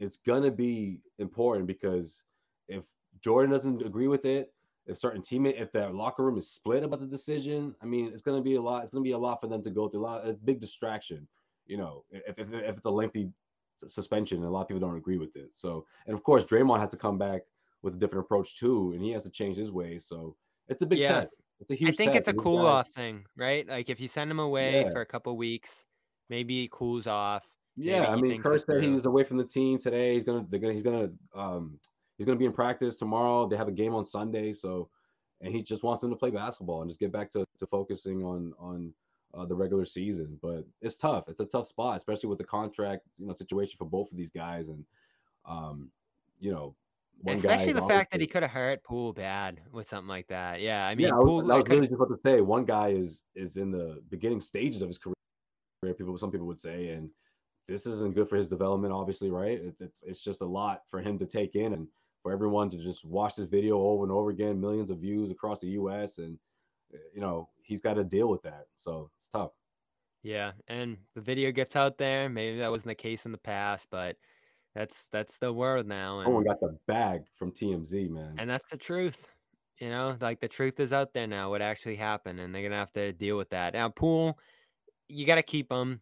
it's going to be important because if Jordan doesn't agree with it, if certain teammate, if that locker room is split about the decision, I mean, it's going to be a lot. It's going to be a lot for them to go through. A lot, a big distraction. You know, if, if, if it's a lengthy suspension, and a lot of people don't agree with it. So, and of course, Draymond has to come back with a different approach too, and he has to change his ways. So it's a big yeah. test. It's a huge. I think it's a cool off thing, right? Like if you send him away yeah. for a couple weeks, maybe he cools off. Yeah, I mean, Kerr said he was away from the team today. He's gonna, they're gonna, he's gonna, um, he's gonna be in practice tomorrow. They have a game on Sunday, so, and he just wants them to play basketball and just get back to, to focusing on on uh, the regular season. But it's tough. It's a tough spot, especially with the contract, you know, situation for both of these guys. And, um, you know, one Especially the fact that he could have hurt Poole bad with something like that. Yeah, I mean, yeah, I was, I was really just about to say one guy is is in the beginning stages of his career. People, some people would say, and this isn't good for his development. Obviously, right? It's it's, it's just a lot for him to take in, and for everyone to just watch this video over and over again, millions of views across the U.S. and eh, you know he's got to deal with that. So it's tough. Yeah, and the video gets out there. Maybe that wasn't the case in the past, but that's that's the world now. And, Someone got the bag from TMZ, man. And that's the truth. You know, like the truth is out there now. What actually happened, and they're gonna have to deal with that. Now, Poole, you got to keep him.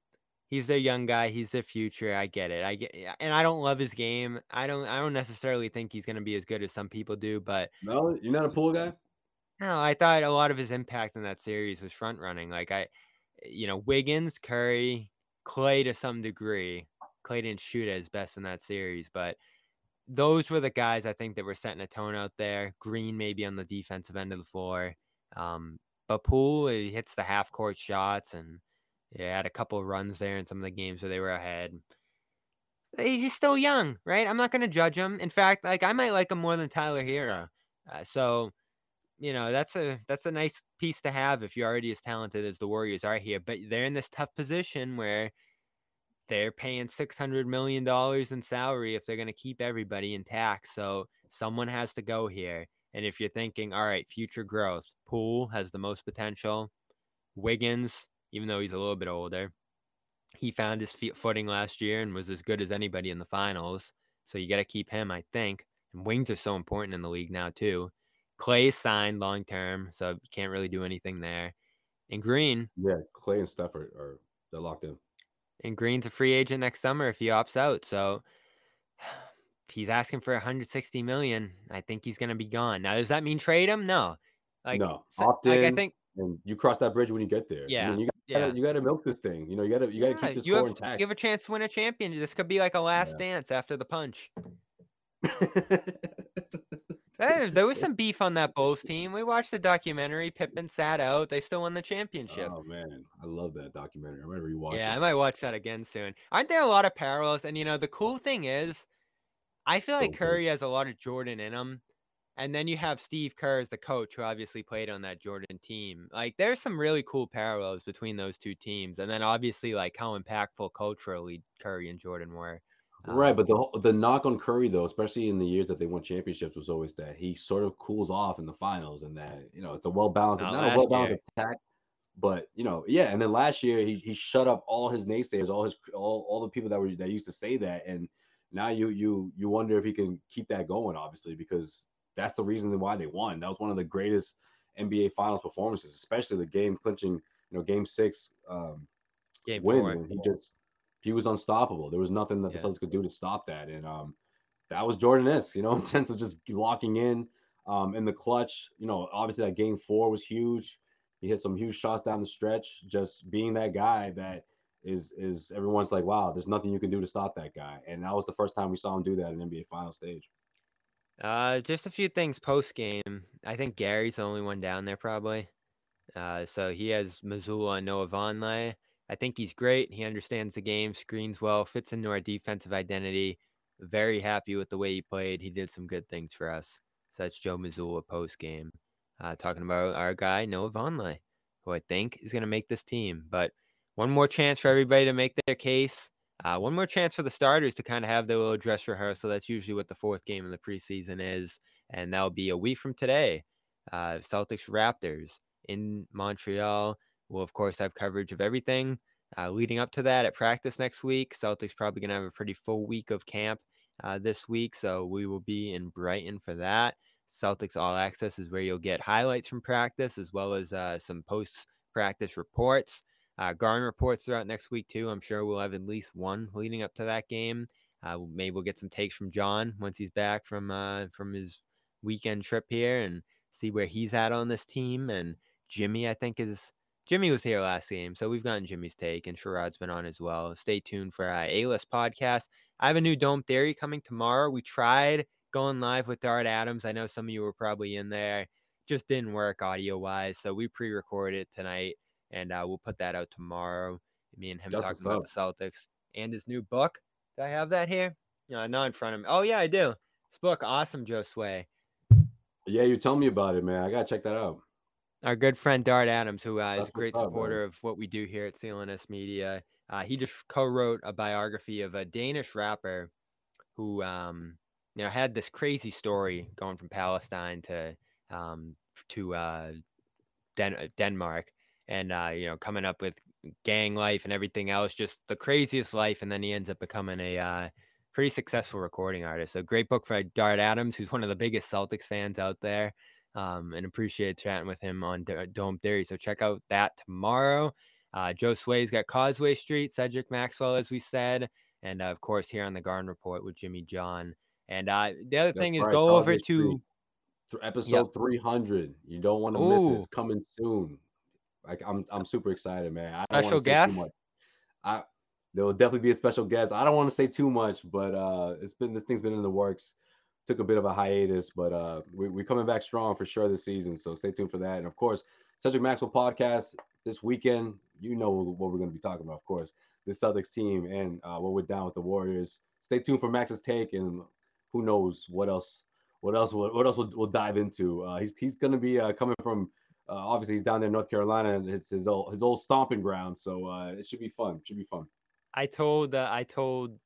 He's their young guy. He's their future. I get it. I get, and I don't love his game. I don't. I don't necessarily think he's gonna be as good as some people do. But no, you're not a Poole guy. No, I thought a lot of his impact in that series was front running. Like I, you know, Wiggins, Curry, Klay to some degree. Klay didn't shoot as best in that series, but those were the guys I think that were setting a tone out there. Green maybe on the defensive end of the floor. Um, but Poole he hits the half court shots and yeah, had a couple of runs there in some of the games where they were ahead. He's still young, right? I'm not going to judge him. In fact, like I might like him more than Tyler Herro. Uh, so, you know, that's a that's a nice piece to have if you're already as talented as the Warriors are here. But they're in this tough position where they're paying $600 million in salary if they're going to keep everybody intact. So someone has to go here. And if you're thinking, all right, future growth, Poole has the most potential. Wiggins, even though he's a little bit older, he found his footing last year and was as good as anybody in the finals. So you got to keep him, I think. And wings are so important in the league now, too. Klay signed long term, so can't really do anything there. And Green. Yeah, Klay and Steph are, are they're locked in and Green's a free agent next summer if he opts out. So [sighs] he's asking for 160 million. I think he's going to be gone. Now, does that mean trade him? No. Like, no. Opt like, in, I think, and you cross that bridge when you get there. Yeah. I mean, you gotta, yeah. you got to milk this thing. You know, you got to you got to yeah, keep this you core have, intact. You have a chance to win a champion. This could be like a last yeah. dance after the punch. [laughs] Hey, there was [laughs] some beef on that Bulls team. We watched the documentary. Pippen sat out. They still won the championship. Oh man, I love that documentary. I might you It. Yeah, it. I might watch that again soon. Aren't there a lot of parallels? And you know, the cool thing is, I feel like Curry has a lot of Jordan in him. And then you have Steve Kerr as the coach, who obviously played on that Jordan team. Like, there's some really cool parallels between those two teams. And then obviously, like how impactful culturally Curry and Jordan were. Right, um, but the the knock on Curry though, especially in the years that they won championships, was always that he sort of cools off in the finals, and that you know it's a well balanced, not, not a well balanced attack, but you know, yeah. And then last year he he shut up all his naysayers, all his all all the people that were that used to say that, and now you you you wonder if he can keep that going, obviously, because that's the reason why they won. That was one of the greatest NBA Finals performances, especially the game clinching, you know, Game Six um, game win. Four. He just he was unstoppable. There was nothing that yeah. the Suns could do to stop that. And um, that was Jordan-esque, you know, [laughs] in sense of just locking in um, in the clutch. You know, obviously that game four was huge. He hit some huge shots down the stretch. Just being that guy that is is everyone's like, wow, there's nothing you can do to stop that guy. And that was the first time we saw him do that in NBA final stage. Uh, just a few things post game. I think Gary's the only one down there probably. Uh, so he has Mazzulla and Noah Vonleh. I think he's great. He understands the game, screens well, fits into our defensive identity. Very happy with the way he played. He did some good things for us. So that's Joe Mazzulla post game. Uh, talking about our guy, Noah Vonleh, who I think is going to make this team. But one more chance for everybody to make their case. Uh, one more chance for the starters to kind of have their little dress rehearsal. That's usually what the fourth game of the preseason is. And that'll be a week from today. Uh, Celtics Raptors in Montreal. We'll, of course, have coverage of everything uh, leading up to that at practice next week. Celtics probably going to have a pretty full week of camp uh, this week. So we will be in Brighton for that. Celtics All Access is where you'll get highlights from practice as well as uh, some post practice reports. Uh, Garden reports throughout next week, too. I'm sure we'll have at least one leading up to that game. Uh, maybe we'll get some takes from John once he's back from uh, from his weekend trip here and see where he's at on this team. And Jimmy, I think, is Jimmy was here last game, so we've gotten Jimmy's take, and Sherrod's been on as well. Stay tuned for our A List podcast. I have a new Dome Theory coming tomorrow. We tried going live with Dart Adams. I know some of you were probably in there. Just didn't work audio wise, so we pre-recorded it tonight, and uh, we'll put that out tomorrow. Me and him talking about the Celtics and his new book. Do I have that here? No, not in front of me. Oh yeah, I do. This book, awesome, Joe Sway. Yeah, you tell me about it, man. I gotta check that out. Our good friend Dart Adams, who uh, is a great up, supporter of what we do here at CLNS Media, uh, he just co-wrote a biography of a Danish rapper who, um, you know, had this crazy story going from Palestine to um, to uh, Den- uh, Denmark, and uh, you know, coming up with gang life and everything else, just the craziest life, and then he ends up becoming a uh, pretty successful recording artist. So great book for Dart Adams, who's one of the biggest Celtics fans out there. Um, and appreciate chatting with him on D- Dome Theory. So check out that tomorrow. Uh, Joe Sway's got Causeway Street, Cedric Maxwell, as we said, and uh, of course here on the Garden Report with Jimmy John. And uh, the other That's thing is go over Causeway to Street. Th- Episode 300. You don't want to miss it. It's coming soon. Like I'm, I'm super excited, man. I don't Special guest? I there will definitely be a special guest. I don't want to say too much, but uh, it's been this thing's been in the works. Took a bit of a hiatus, but uh, we, we're coming back strong for sure this season. So stay tuned for that. And of course, Cedric Maxwell podcast this weekend. You know what we're going to be talking about, of course. The Celtics team and uh, what we're down with the Warriors. Stay tuned for Max's take, and who knows what else, what else, what, what else we'll, we'll dive into. Uh, he's he's going to be uh, coming from. Uh, obviously, he's down there in North Carolina, and it's his old his old stomping ground. So uh, it should be fun. Should be fun. I told I told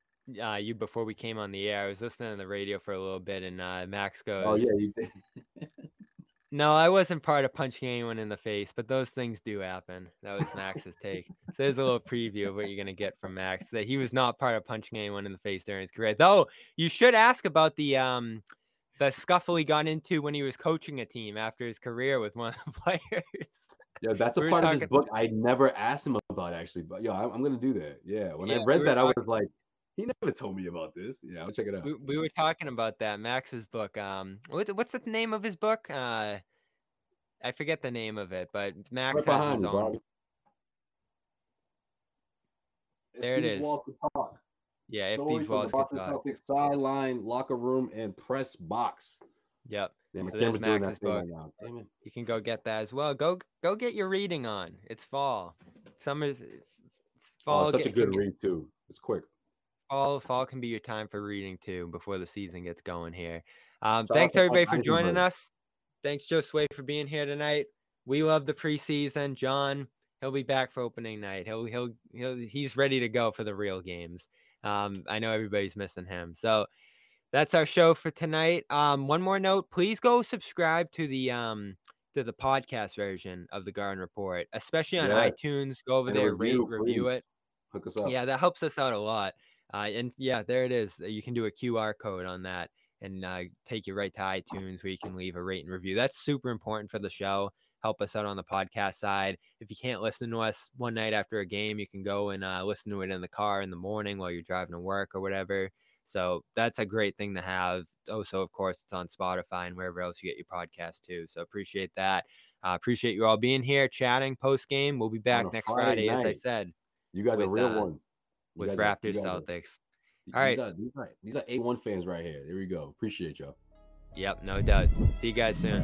uh, you before we came on the air. I was listening to the radio for a little bit, and uh, Max goes, Oh yeah, you did. [laughs] "No, I wasn't part of punching anyone in the face, but those things do happen." That was Max's take. So there's a little preview of what you're gonna get from Max. That he was not part of punching anyone in the face during his career. Though you should ask about the um the scuffle he got into when he was coaching a team after his career with one of the [laughs] players. Yeah, that's a We part of his talking- book I never asked him about actually. But yo, I'm, I'm gonna do that. Yeah, when Yeah, I read were that, I was like, he never told me about this. Yeah, I'll check it out. we, we were talking about that Max's book. Um, what, what's the name of his book? Uh, I forget the name of it, but Max Right has his you, own. If There it walls could talk. Yeah, if these from the walls could talk. Celtics sideline, locker room, and press box. Yep. Damn, So there's Max's book. right. Damn it. You can go get that as well. Go go get your reading on. It's fall. Summer's Oh, fall. it's such a get- can good read too. It's quick. Fall fall can be your time for reading too before the season gets going here. Um, thanks everybody for joining us. Thanks Joe Sway for being here tonight. We love the preseason. John, he'll be back for opening night. He'll he'll he'll he's ready to go for the real games. Um, I know everybody's missing him. So that's our show for tonight. Um, one more note, please go subscribe to the um to the podcast version of the Garden Report, especially on Yeah. iTunes. Go over And there, review, rate, review please. it. Hook us up. Yeah, that helps us out a lot. Uh, and yeah, there it is. You can do a QR code on that and uh, take you right to iTunes where you can leave a rate and review. That's super important for the show. Help us out on the podcast side. If you can't listen to us one night after a game, you can go and uh, listen to it in the car in the morning while you're driving to work or whatever. So that's a great thing to have. Also, of course, it's on Spotify and wherever else you get your podcast too. So appreciate that. Uh, appreciate you all being here, chatting post game. We'll be back next Friday Friday, as I said, You guys are real uh, ones. With Raptors are- Celtics. All right. these are these are A1 fans right here. There we go. Appreciate y'all. Yep, no doubt. See you guys soon.